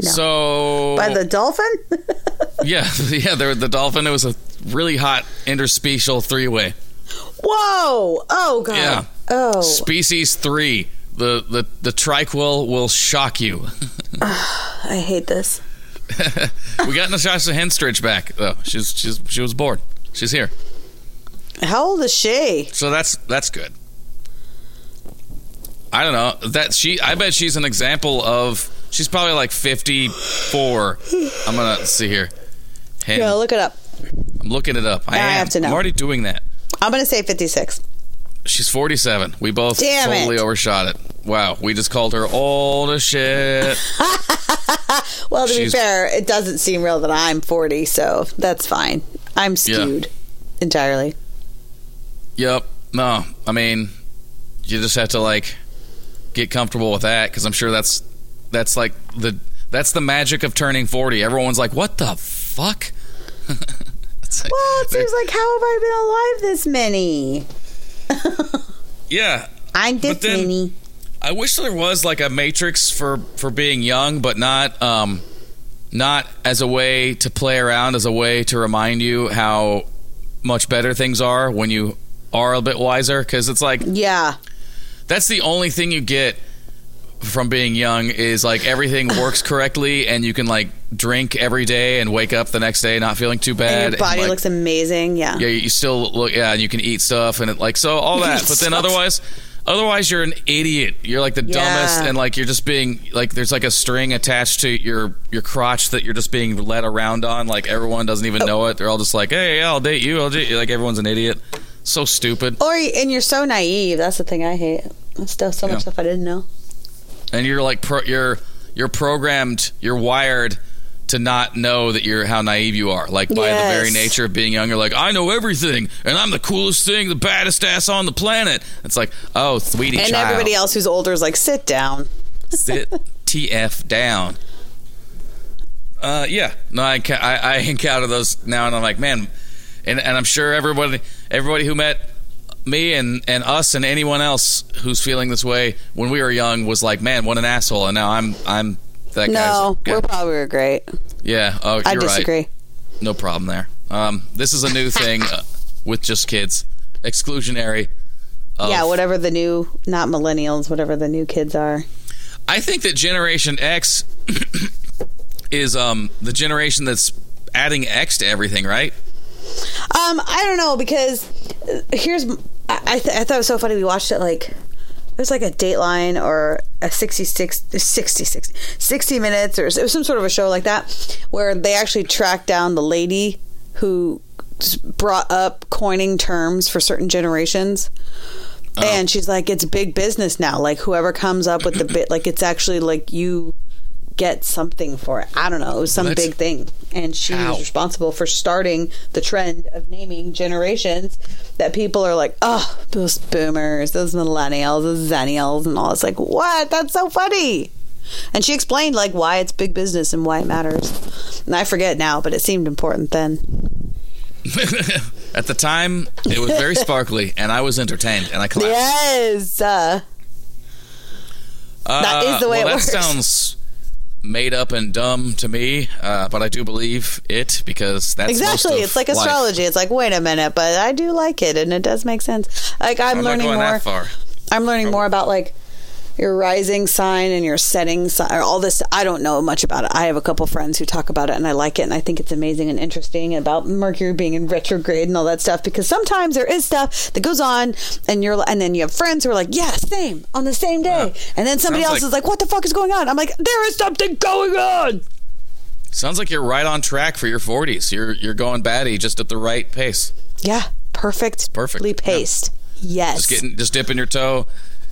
No. So By the dolphin? <laughs> yeah, yeah, the, the dolphin. It was a really hot interspecial three way. Whoa! Oh god! Yeah. Oh, Species three. The the the triquil will shock you. <laughs> I hate this. <laughs> we got Natasha Henstridge back though. She's she's she was bored. She's here, How old is she? so that's that's good. I don't know that she. I bet she's an example of. She's probably like fifty four. I'm gonna see here. Yeah, look it up. I'm looking it up. I, I have to know. I'm already doing that. I'm gonna say 56. She's 47. We both Damn it. totally overshot it. Wow, we just called her old as shit. <laughs> Well, to She's- be fair, it doesn't seem real that I'm 40, so that's fine. I'm skewed entirely. Yep. No, I mean, you just have to like get comfortable with that because I'm sure that's that's like the that's the magic of turning 40. Everyone's like, "What the fuck?" <laughs> Well, it seems like how have I been alive this many? <laughs> yeah. I'm this then- many. I wish there was like a matrix for for being young, but not um not as a way to play around, as a way to remind you how much better things are when you are a bit wiser. Because it's like Yeah. That's the only thing you get from being young is like everything works <coughs> correctly and you can like drink every day and wake up the next day not feeling too bad. and your body like, looks amazing. Yeah. yeah, you still look yeah, and you can eat stuff and it, like so all that. <laughs> But then otherwise otherwise you're an idiot. You're like the dumbest and like you're just being like there's like a string attached to your your crotch that you're just being led around on like everyone doesn't even oh. know it. They're all just like, "Hey, I'll date you. I'll date you." Like everyone's an idiot. So stupid. Or and you're so naive. That's the thing I hate. There's Stuff so much Yeah. stuff I didn't know. and you're like pro- you're you're programmed you're wired to not know that you're how naive you are like by the very nature of being young you're like i know everything and i'm the coolest thing the baddest ass on the planet it's like oh sweetie And child everybody else who's older is like, sit down. <laughs> sit tf down uh yeah no I, I i encounter those now and i'm like man and and i'm sure everybody everybody who met me and and us and anyone else who's feeling this way when we were young was like man what an asshole and now i'm i'm that guy. No, guy's we're probably were great. yeah oh I disagree. right no problem there um this is a new thing <laughs> uh, with just kids exclusionary of- Yeah, whatever the new, not millennials, whatever the new kids are. I think that Generation X <coughs> is um the generation that's adding X to everything, right? Um, I don't know because uh, here's I I, th- I thought it was so funny. We watched it like it was like a Dateline or a 66 66 60 minutes or it was some sort of a show like that where they actually tracked down the lady who brought up coining terms for certain generations. And she's like, it's big business now. Like whoever comes up with the bit, like it's actually like you get something for it. I don't know. It was some big thing. And she Ow. was responsible for starting the trend of naming generations that people are like, oh, those boomers, those millennials, those zennials, and all. It's like, what? That's so funny. And she explained like why it's big business and why it matters. And I forget now, but it seemed important then. <laughs> At the time, it was very sparkly, and I was entertained, and I clapped. Yes. Uh, Uh, that is the way well, it that works. sounds made up and dumb to me, uh, but I do believe it because that's exactly. It's like life. astrology. It's like, wait a minute, but I do like it and it does make sense. Like I'm, I'm learning more. I'm learning more about like your rising sign and your setting sign or all this I don't know much about it. I have a couple friends who talk about it and I like it and I think it's amazing and interesting about Mercury being in retrograde and all that stuff because sometimes there is stuff that goes on and you're and then you have friends who are like, Yeah, same on the same day. And then somebody Sounds else like- is like, What the fuck is going on? I'm like, There is something going on. Sounds like you're right on track for your 40s. You're you're going batty just at the right pace. Yeah. Perfect. Perfect, yeah. paced. Yes. Just getting just dipping your toe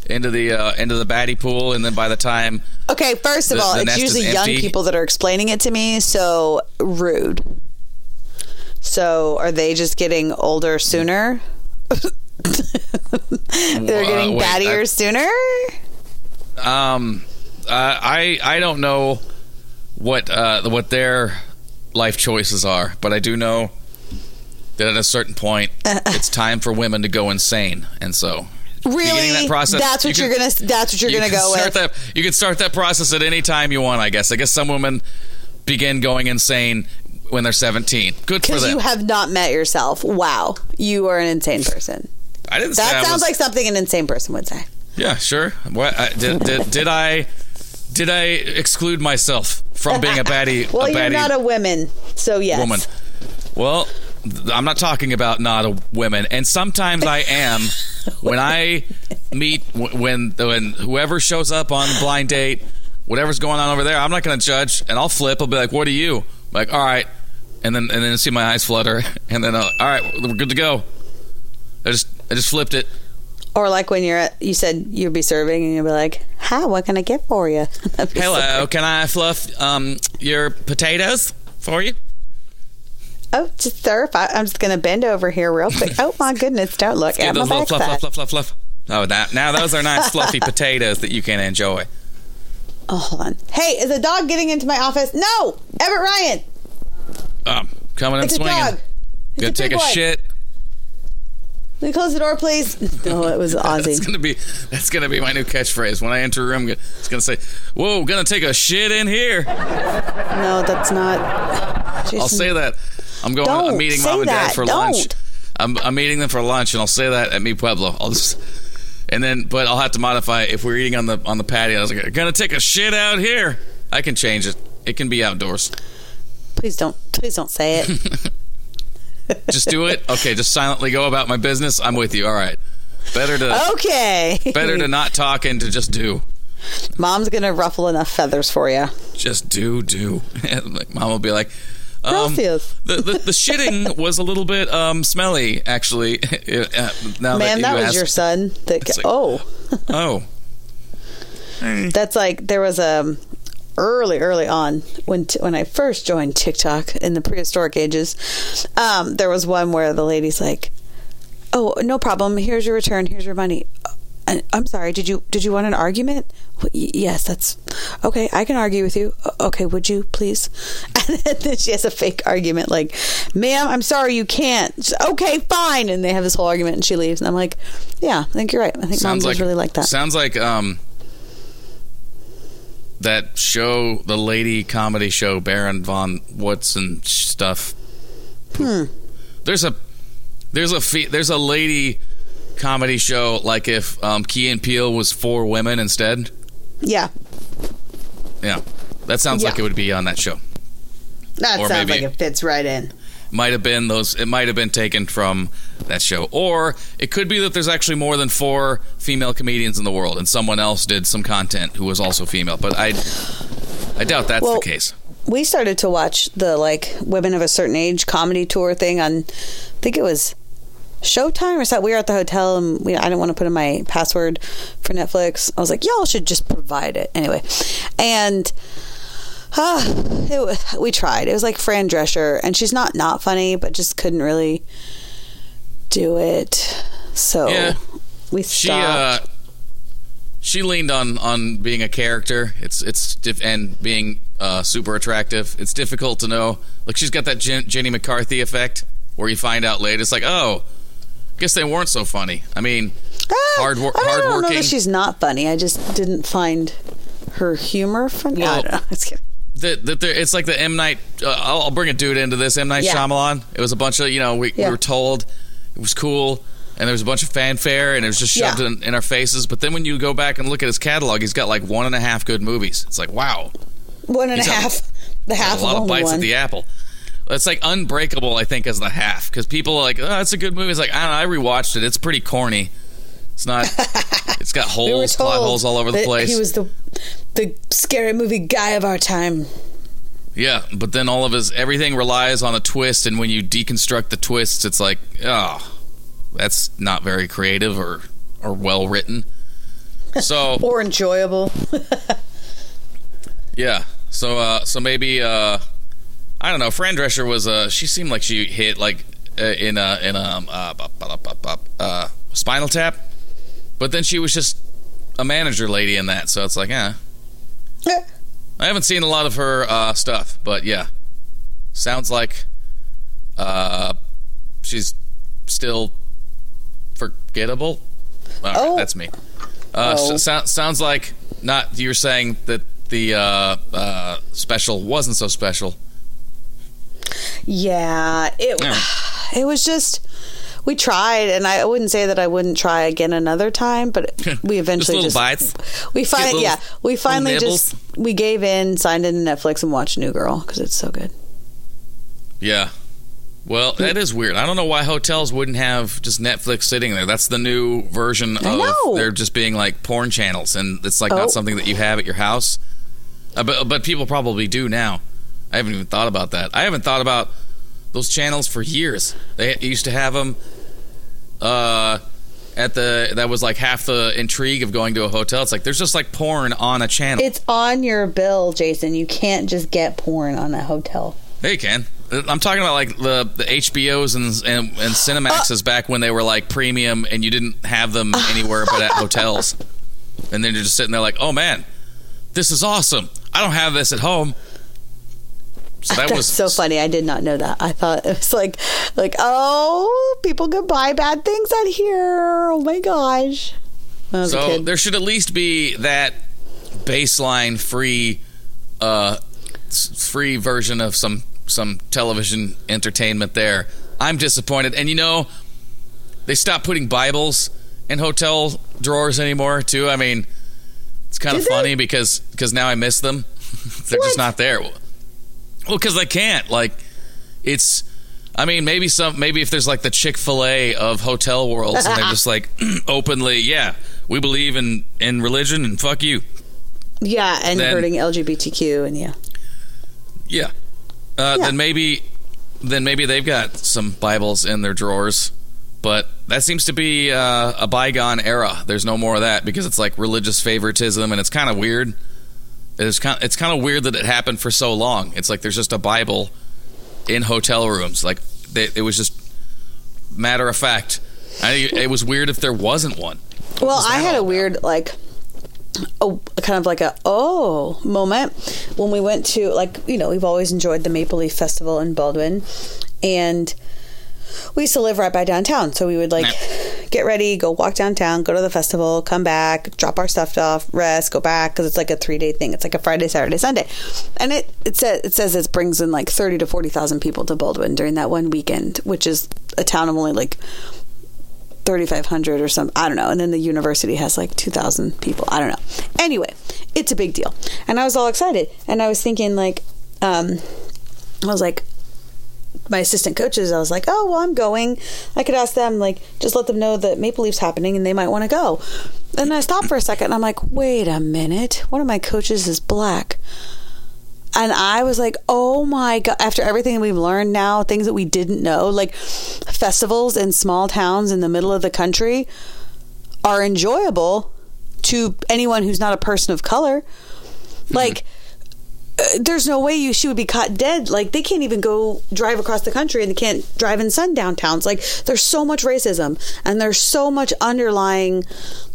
into the uh, into the batty pool, and then by the time Okay, first of The- all, the it's usually young empty. people that are explaining it to me, so rude. So are they just getting older sooner? <laughs> They're Uh, getting wait, battier I- sooner? Um, uh, I I don't know what uh, what their life choices are, but I do know that at a certain point, <laughs> it's time for women to go insane, and so Really? that process, that's what you are gonna that's what you're you gonna can go start with. That, you can start that process at any time you want. I guess. I guess some women begin going insane when they're 17. Good for them. Because you have not met yourself. Wow. You are an insane person. I didn't That sounds was- like something an insane person would say. Yeah, sure. What I, did, did did I did I exclude myself from being a baddie? <laughs> Well, a you're not a woman, so yes. woman. Well, I'm not talking about not a women, and sometimes I am when I meet when when whoever shows up on blind date, whatever's going on over there. I'm not going to judge, and I'll flip. I'll be like, "What are you?" like, "All right," and then and then see my eyes flutter, <laughs> and then uh, all right, we're good to go. I just I just flipped it. Or like when you're at, you said you'd be serving and you'd be like, "Hi, what can I get for you?" <laughs> So Hello, can I fluff um your potatoes for you? Oh, just I, I'm just gonna bend over here real quick. <laughs> Oh my goodness, don't look at my those little fluff, backside. fluff, fluff, fluff, fluff. Oh, that, now those are nice fluffy <laughs> potatoes that you can enjoy. Oh, hold on. Hey, is a dog getting into my office? No, Everett Ryan. Um, coming and It's a swinging. dog. It's Gonna a take a boy. shit. Will you close the door, please? No, it was <laughs> That's Ozzy. gonna be that's gonna be my new catchphrase when I enter a room. It's gonna say, "Whoa, gonna take a shit in here." No, that's not. I'll say that. I'm going. Don't I'm meeting mom and dad that. for Don't. lunch. I'm, I'm meeting them for lunch, and I'll say that at Mi Pueblo. I'll just And then, but I'll have to modify if we're eating on the on the patio. I was like, gonna take a shit out here. I can change it. It can be outdoors. Please don't. Please don't say it. <laughs> Just do it. Okay, just silently go about my business. I'm with you. All right. Better to okay. better to not talk and to just do. Mom's gonna ruffle enough feathers for you. Just do do. <laughs> mom will be like. Um, Gracias. the, the the shitting <laughs> was a little bit um, smelly, actually. Uh, <laughs> now Man, that, that was asked- your son. That It's like- oh, <laughs> Oh, that's like there was a early, early on when t- when I first joined TikTok in the prehistoric ages. Um, there was one where the lady's like, "Oh, no problem. Here's your return. Here's your money." I'm sorry. Did you did you want an argument? Yes, that's okay. I can argue with you. Okay, would you please? <laughs> And then she has a fake argument like, "Ma'am, I'm sorry, you can't." She's, okay, fine. And they have this whole argument, and she leaves. And I'm like, "Yeah, I think you're right. I think sounds does like really like that." Sounds like um that show, the lady comedy show, Baron von and stuff. Hmm. There's a there's a fe- there's a lady comedy show like if um, Key and Peele was for women instead. Yeah, Yeah, that sounds like it would be on that show. that Or sounds like it fits right in. Might have been those. It might have been taken from that show, or it could be that there's actually more than four female comedians in the world, and someone else did some content who was also female. But I, I doubt that's Well, the case. we started to watch the like women of a certain age comedy tour thing on I think it was Showtime or something. We were at the hotel and we, I didn't want to put in my password for Netflix. I was like, y'all should just provide it anyway. And uh, <sighs> it, we tried. It was like Fran Drescher, and she's not not funny, but just couldn't really do it. So Yeah. we She stopped. uh, she leaned on on being a character. It's it's diff- and being uh, super attractive. It's difficult to know. Like she's got that Jen- Jenny McCarthy effect, where you find out later. It's like, oh, guess they weren't so funny. I mean, Ah, hard wor- I mean, I don't know that she's not funny. I just didn't find her humor funny. I Well. <laughs> Just kidding. that that it's like the M Night. Uh, I'll, I'll bring a dude into this M Night Yeah. Shyamalan. It was a bunch of you know we, Yeah. we were told it was cool, and there was a bunch of fanfare, and it was just shoved Yeah. in, in our faces. But then when you go back and look at his catalog, he's got like one and a half good movies. It's like wow, One and a He's got- The half a lot of of bites one. at the apple. It's like Unbreakable, I think, as the half because people are like, oh, it's a good movie. It's like I don't know, I rewatched it. It's pretty corny. It's not. <laughs> it's got holes, plot holes all over the place. He was the the scary movie guy of our time. Yeah, but then all of his everything relies on a twist, and when you deconstruct the twists, it's like, oh, that's not very creative or or well written. <laughs> So Or enjoyable. <laughs> yeah, so uh, so maybe uh, I don't know. Fran Drescher was uh, she seemed like she hit like uh, in a in a um, uh, uh, Spinal Tap, but then she was just a manager lady in that, so it's like, yeah. I haven't seen a lot of her uh, stuff, but yeah, sounds like uh, she's still forgettable. All right, Oh. that's me. Uh, Oh. so, so- sounds like not. You're saying that the uh, uh, special wasn't so special. Yeah, it Yeah. <sighs> it was just we tried, and I wouldn't say that I wouldn't try again another time, but we eventually little just, bites. We finally, yeah, we finally just we gave in, signed into Netflix, and watched New Girl because it's so good. Yeah. Well, that is weird. I don't know why hotels wouldn't have just Netflix sitting there. That's the new version of they're just being like porn channels, and it's like Oh. not something that you have at your house. Uh, but but people probably do now. I haven't even thought about that. I haven't thought about those channels for years. They used to have them. Uh, at the that was like half the intrigue of going to a hotel. It's like there's just like porn on a channel. It's on your bill, Jason. You can't just get porn on a hotel. Hey, you can. Uh, I'm talking about like the the HBOs and and, and Cinemaxes uh. back when they were like premium and you didn't have them uh. anywhere but at hotels. And then you're just sitting there like, oh man, this is awesome. I don't have this at home. So that <laughs> That's was so funny. I did not know that. I thought it was like, like, oh, people could buy bad things out here. Oh my gosh. When I was a So there should at least be that baseline free, uh, free version of some some television entertainment. There, I'm disappointed, and you know, they stopped putting Bibles in hotel drawers anymore, too. I mean, it's kind of funny because because now I miss them. <laughs> They're What? just not there. Well, because they can't. Like, it's. I mean, maybe some. Maybe if there's like the Chick Fil A of hotel worlds, and they're just like <laughs> <clears throat> openly, yeah, we believe in in religion, and fuck you. Yeah, and Then- hurting LGBTQ and yeah. Yeah. Uh, Yeah. Then maybe, then maybe they've got some Bibles in their drawers, but that seems to be uh, a bygone era. There's no more of that because it's like religious favoritism, and it's kind of weird. It's kind, it's kind of weird that it happened for so long. It's like there's just a Bible in hotel rooms. Like they, it was just matter of fact. I, it was weird if there wasn't one. Well, was I had a weird like a kind of like a oh moment when we went to like you know we've always enjoyed the Maple Leaf Festival in Baldwin, and we used to live right by downtown, so we would like get ready, go walk downtown, go to the festival, come back, drop our stuff off, rest, go back because it's like a three day thing. It's like a Friday, Saturday, Sunday, and it it says it says it brings in like thirty to forty thousand people to Baldwin during that one weekend, which is a town of only like 3500 or something i don't know. And then the university has like 2000 people. I don't know. Anyway it's a big deal. And i was all excited. And i was thinking like um i was like my assistant coaches i was like oh well i'm going. I could ask them like just let them know that maple leaf's happening and they might want to go. And i stopped for a second and i'm like wait a minute. One of my coaches is black. And I was like, oh my God, after everything we've learned now, things that we didn't know, like festivals in small towns in the middle of the country are enjoyable to anyone who's not a person of color. Like, there's no way you she would be caught dead. Like they can't even go drive across the country and they can't drive in sundown towns. Like there's so much racism and there's so much underlying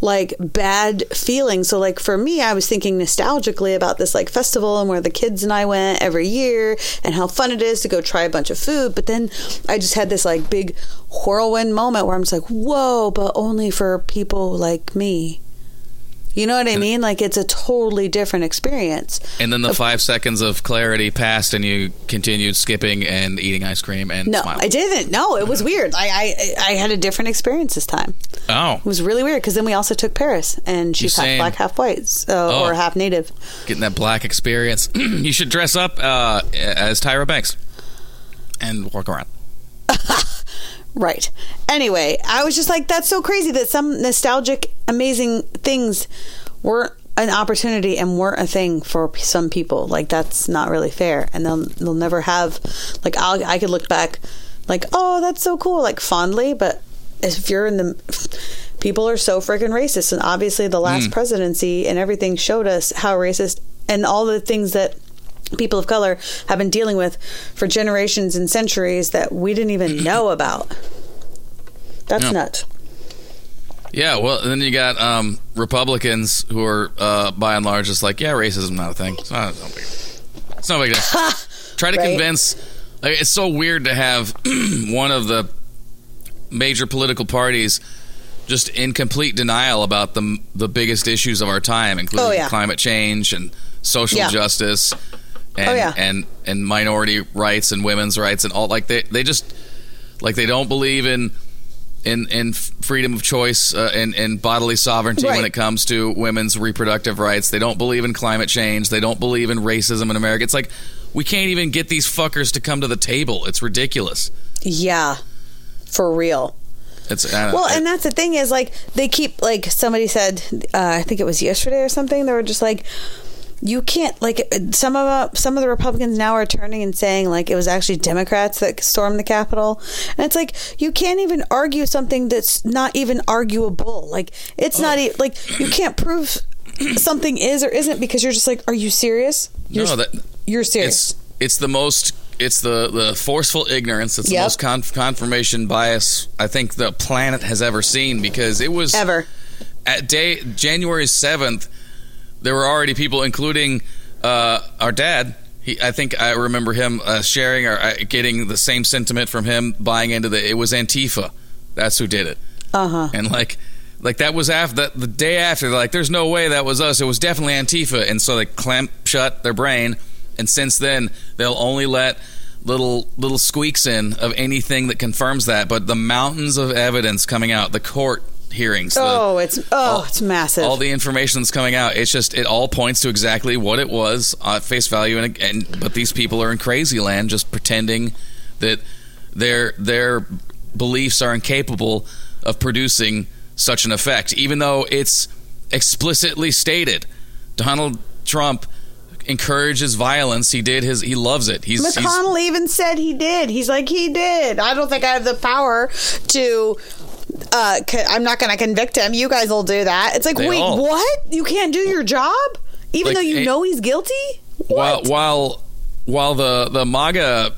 like bad feelings. So like for me, I was thinking nostalgically about this like festival and where the kids and I went every year and how fun it is to go try a bunch of food. But then I just had this like big whirlwind moment where I'm just like, whoa, but only for people like me. You know what I mean? Like it's a totally different experience. And then the five seconds of clarity passed, and you continued skipping and eating ice cream and No, smiling. I didn't. No, it was weird. I, I I had a different experience this time. Oh, It was really weird because then we also took Paris, and she's half black, half white, so, Oh. or half native. getting that black experience. <clears throat> you should dress up uh, as Tyra Banks and walk around. <laughs> Right. Anyway, I was just like, that's so crazy that some nostalgic, amazing things weren't an opportunity and weren't a thing for some people. Like that's not really fair, and they'll they'll never have. Like I'll, I could look back, like oh that's so cool, like fondly, but if you're in the people are so freaking racist, and obviously the last hmm. presidency and everything showed us how racist and all the things that people of color have been dealing with for generations and centuries that we didn't even <clears throat> know about. That's Yeah. nuts. Yeah, well, then you got um, Republicans who are, uh, by and large, just like, yeah, racism not a thing. It's not, it's no big, it's no big deal. Try to Right. convince. Like, it's so weird to have <clears throat> one of the major political parties just in complete denial about the the biggest issues of our time, including Oh, yeah. climate change and social Yeah. justice, and Oh, yeah. and and minority rights and women's rights and all. Like they they just like they don't believe in in in freedom of choice uh, and and bodily sovereignty when it comes to women's reproductive rights. They don't believe in climate change. They don't believe in racism in America. It's like we can't even get these fuckers to come to the table. It's ridiculous. Yeah, for real. It's uh, Well, and that's the thing is like they keep like somebody said, uh, I think it was yesterday or something. They were just like, you can't like some of uh, some of the Republicans now are turning and saying like it was actually Democrats that stormed the Capitol, and it's like you can't even argue something that's not even arguable. Like it's not e- like you can't prove something is or isn't because you're just like, are you serious? You're, no, that you're serious. it's it's the most it's the the forceful ignorance. It's the most conf- confirmation bias I think the planet has ever seen because it was Ever. at day January seventh. There were already people, including uh, our dad. He, I think I remember him uh, sharing or uh, getting the same sentiment from him, buying into the. It was Antifa. That's who did it. Uh huh. And like, like that was after the, the day after. Like, "There's no way that was us. It was definitely Antifa." And so they clamp shut their brain. And since then, they'll only let little little squeaks in of anything that confirms that. But the mountains of evidence coming out, the court hearings. the- Oh, it's oh, all- it's massive. all the information that's coming out it's just it all points to exactly what it was at face value and, and but these people are in crazy land just pretending that their their beliefs are incapable of producing such an effect even though it's explicitly stated donald trump encourages violence he did his he loves it he's, he's McConnell even said he did. He's like he did. I don't think I have the power to. Uh, I'm not going to convict him. You guys will do that. It's like, They wait, all- what? You can't do your job, even Like, though you know he's guilty. while What? while while the the MAGA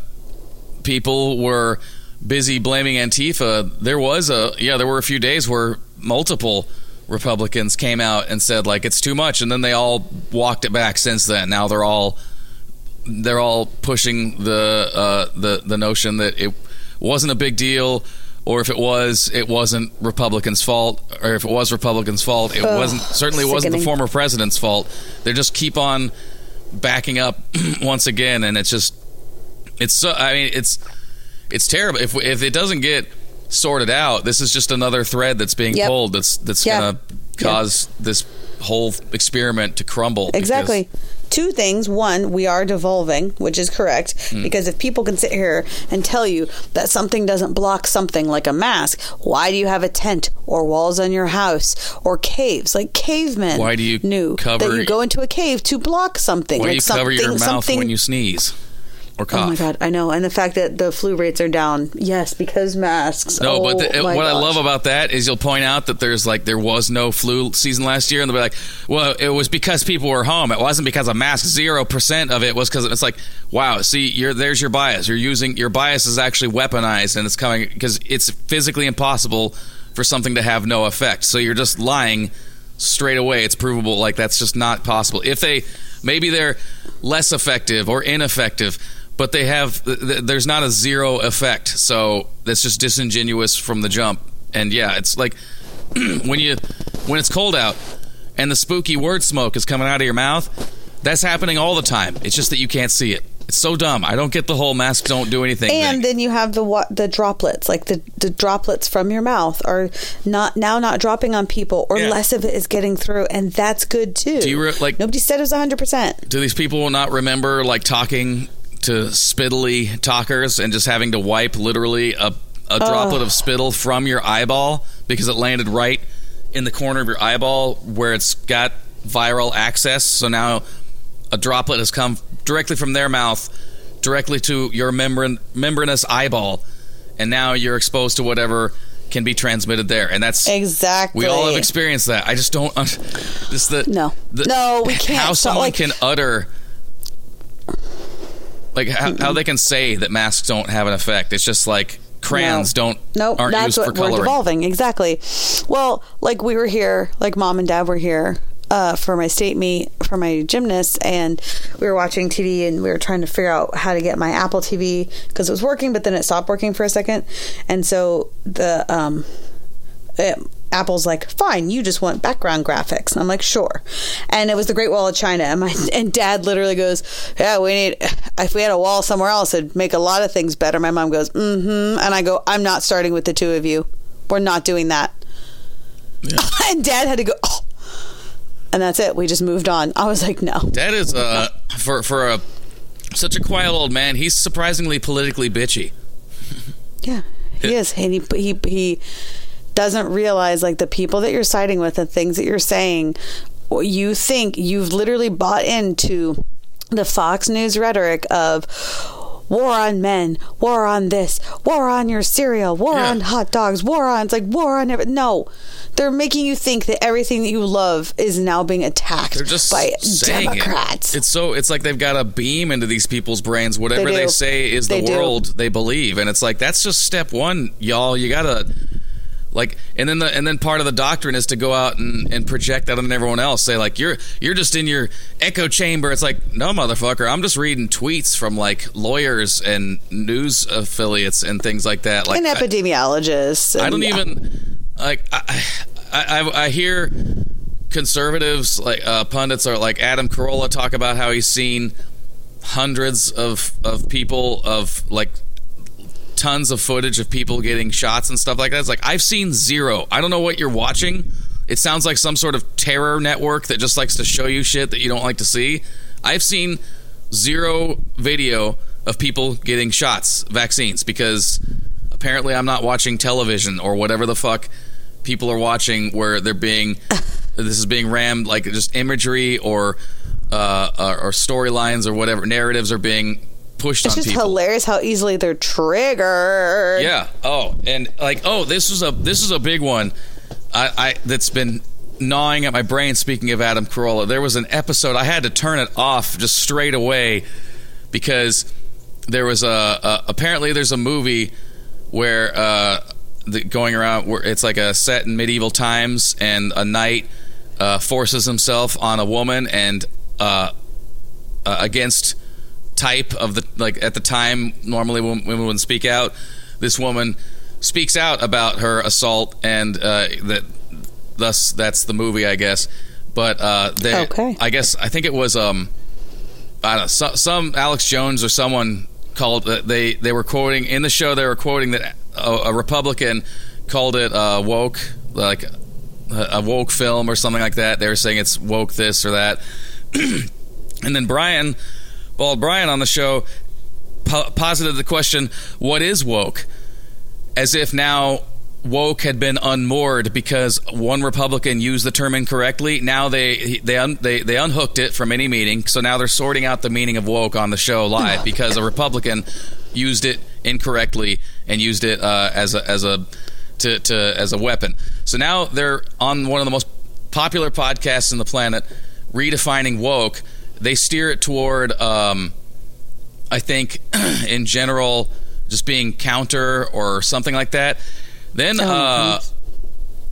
people were busy blaming Antifa, there was a yeah, there were a few days where multiple Republicans came out and said like it's too much, and then they all walked it back since then. Now they're all they're all pushing the uh, the the notion that it wasn't a big deal. Or if it was, it wasn't Republicans' fault. Or if it was Republicans' fault, it wasn't. Certainly, wasn't the former president's fault. They just keep on backing up <clears throat> once again, and it's just it's so. I mean, it's it's terrible. If if it doesn't get sorted out, this is just another thread that's being Yep. pulled. That's that's Yeah. gonna cause this whole experiment to crumble. because- Exactly. Two things. One, we are devolving, which is correct. Hmm. Because if people can sit here and tell you that something doesn't block something like a mask, why do you have a tent or walls on your house or caves like cavemen? Why do you knew cover- that you go into a cave to block something? Why do like you cover your mouth something- when you sneeze or cough? Oh my god, I know. And the fact that the flu rates are down, yes, because masks. No, oh, but the, oh my what I love about that is you'll point out that there's like there was no flu season last year, and they'll be like, "Well, it was because people were home. It wasn't because of masks. Zero percent of it was because it's like, wow, see, you're there's your bias. You're using your bias is actually weaponized, and it's coming because it's physically impossible for something to have no effect. So you're just lying straight away. It's provable. Like that's just not possible. If they maybe they're less effective or ineffective but they have th- th- there's not a zero effect so that's just disingenuous from the jump and yeah it's like <clears throat> when you when it's cold out and the spooky word smoke is coming out of your mouth that's happening all the time it's just that you can't see it it's so dumb i don't get the whole masks don't do anything And thing. then you have the what the droplets, like the, the droplets from your mouth are not now not dropping on people, or Yeah. less of it is getting through, and that's good too. Do you re- like- nobody said it was hundred percent? do these people not remember like talking to spittly talkers and just having to wipe literally a, a droplet of spittle from your eyeball because it landed right in the corner of your eyeball where it's got viral access so now a droplet has come directly from their mouth directly to your membran- membranous eyeball and now you're exposed to whatever can be transmitted there and that's Exactly. we all have experienced that. I just don't. un- Just the No. the- No, we can't. How someone like- can utter, like how, how they can say that masks don't have an effect. It's just like crayons No. don't Nope, aren't that's used what for we're coloring. devolving. Exactly. Well, like we were here, like mom and dad were here uh, for my state meet for my gymnast, and we were watching TV, and we were trying to figure out how to get my Apple TV because it was working, but then it stopped working for a second, and so the um, it, Apple's like, fine, you just want background graphics. And I'm like, sure. And it was the Great Wall of China. And my <laughs> and dad literally goes, yeah, we need, if we had a wall somewhere else, it'd make a lot of things better. My mom goes, mm hmm. And I go, I'm not starting with the two of you. We're not doing that. <laughs> and dad had to go, oh. And that's it. We just moved on. I was like, no. That is uh for for a such a quiet old man. He's surprisingly politically bitchy. Yeah, he is, and he he he doesn't realize like the people that you're siding with, the things that you're saying. You think you've literally bought into the Fox News rhetoric of war on men, war on this, war on your cereal, war Yeah. on hot dogs, war on it's like war on every, no. They're making you think that everything that you love is now being attacked They're just by saying it. It's so it's like they've got a beam into these people's brains. Whatever They they, say is They the do. world they believe, and it's like that's just step one, y'all. You gotta like, and then the and then part of the doctrine is to go out and, and project that on everyone else. Say like you're you're just in your echo chamber. It's like no motherfucker. I'm just reading tweets from like lawyers and news affiliates and things like that. Like and I- epidemiologists. I and- don't yeah. even like. I, I, I, I hear conservatives like uh, pundits are like Adam Carolla talk about how he's seen hundreds of of people of like tons of footage of people getting shots and stuff like that. It's like I've seen zero. I don't know what you're watching. It sounds like some sort of terror network that just likes to show you shit that you don't like to see. I've seen zero video of people getting shots, vaccines, because apparently I'm not watching television or whatever the fuck people are watching where they're being <laughs> this is being rammed like just imagery or uh, or, or storylines or whatever narratives are being pushed It's on just people. hilarious how easily they're triggered. Yeah. Oh, and like, oh, this was a this is a big one. I, I that's been gnawing at my brain. Speaking of Adam Carolla, there was an episode I had to turn it off just straight away because there was a, a apparently there's a movie where uh, the, going around where it's like a set in medieval times and a knight uh, forces himself on a woman and uh, uh, against type of the like at the time normally when women wouldn't speak out this woman speaks out about her assault and uh, that thus that's the movie i guess. But uh they Okay. i guess i think it was um i don't know some, some alex jones or someone called uh, they they were quoting in the show they were quoting that a, a republican called it uh woke like a woke film or something like that. They were saying it's woke this or that. <clears throat> And then bryan Bald Bryan on the show po- posited the question, "What is woke?" As if now woke had been unmoored because one Republican used the term incorrectly. Now they they un- they they unhooked it from any meaning. So now they're sorting out the meaning of woke on the show live because a Republican used it incorrectly and used it uh, as a as a to, to as a weapon. So now they're on one of the most popular podcasts in the planet, redefining woke. They steer it toward, um, I think, <clears throat> in general, just being counter or something like that. Then, uh,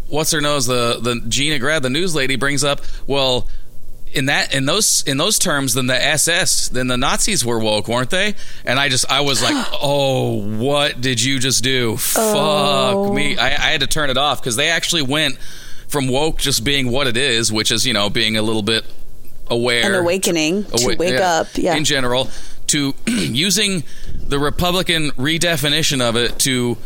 what's her nose? The the Gina Grad, the news lady, brings up, well, in that in those in those terms, then the SS, then the Nazis were woke, weren't they? And I just I was like, <gasps> oh, what did you just do? Fuck me! I, I had to turn it off because they actually went from woke just being what it is, which is you know being a little bit aware, An awakening to Awa- wake up. Yeah. in general, to <clears throat> using the Republican redefinition of it to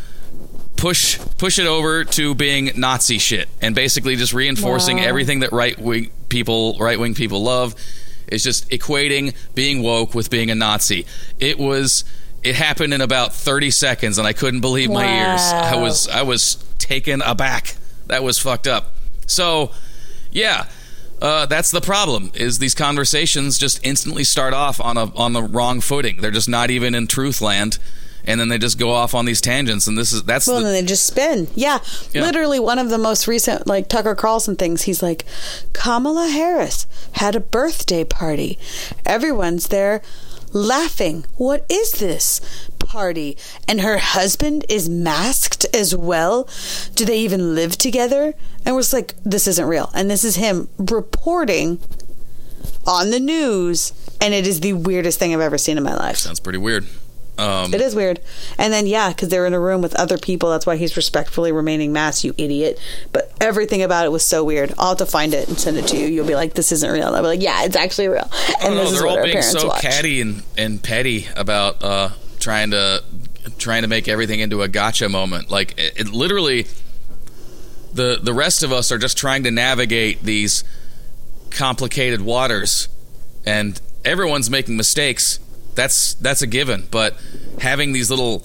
push push it over to being Nazi shit and basically just reinforcing Wow. everything that right wing people right wing people love is just equating being woke with being a Nazi. It was it happened in about 30 seconds and I couldn't believe my ears. I was I was taken aback. That was fucked up. So, yeah, uh, that's the problem. Is these conversations just instantly start off on a on the wrong footing? They're just not even in truth land, and then they just go off on these tangents. And this is that's Well, the, and then they just spin. Yeah. Yeah. Literally, one of the most recent, like Tucker Carlson things, he's like, Kamala Harris had a birthday party. Everyone's there laughing. What is this party? And her husband is masked as well. Do they even live together? And we're just like, this isn't real. And this is him reporting on the news. And it is the weirdest thing I've ever seen in my life. sounds pretty weird. Um, It is weird. And then, yeah, because they're in a room with other people. That's why he's respectfully remaining masked, you idiot. But everything about it was so weird. I'll have to find it and send it to you. You'll be like, this isn't real. And I'll be like, yeah, it's actually real. And this is They're what all being so watch. catty and, and petty about uh, trying to trying to make everything into a gotcha moment. Like it, it literally, the the rest of us are just trying to navigate these complicated waters, and everyone's making mistakes. That's that's a given. But having these little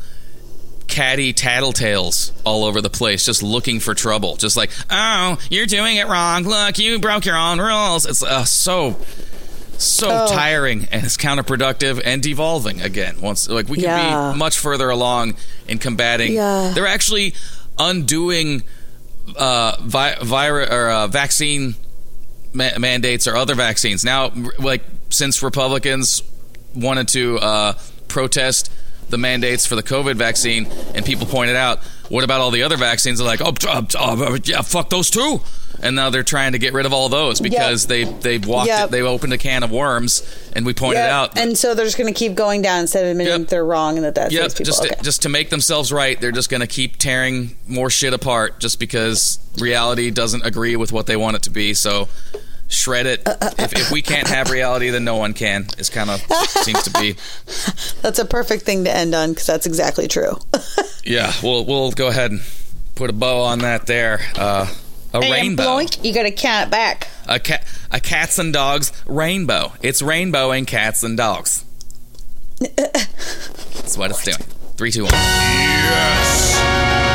catty tattletales all over the place, just looking for trouble, just like, oh, you're doing it wrong. Look, you broke your own rules. It's uh, so so Oh. tiring and it's counterproductive and devolving again. Once like we could Yeah. be much further along in combating. Yeah. They're actually undoing uh, vi- virus or uh, vaccine ma- mandates or other vaccines now. Like since Republicans wanted to uh, protest the mandates for the COVID vaccine, and people pointed out, what about all the other vaccines? They're like, oh, uh, uh, yeah, fuck those too. And now they're trying to get rid of all those because they they've walked Yep. it, they opened a can of worms, and we pointed Yep. out. And so they're just going to keep going down instead of admitting Yep. they're wrong and that that Yep, just okay. to, just to make themselves right, they're just going to keep tearing more shit apart just because reality doesn't agree with what they want it to be. So shred it. Uh, uh, uh, if, if we can't have reality, then no one can. It's kind of <laughs> seems to be. That's a perfect thing to end on because that's exactly true. <laughs> Yeah, we'll we'll go ahead and put a bow on that there. Uh, a rainbow. Bloink, you got to count it back. A cat. A cats and dogs rainbow. It's rainbowing cats and dogs. <laughs> That's what it's doing. Three, two, one. Yes.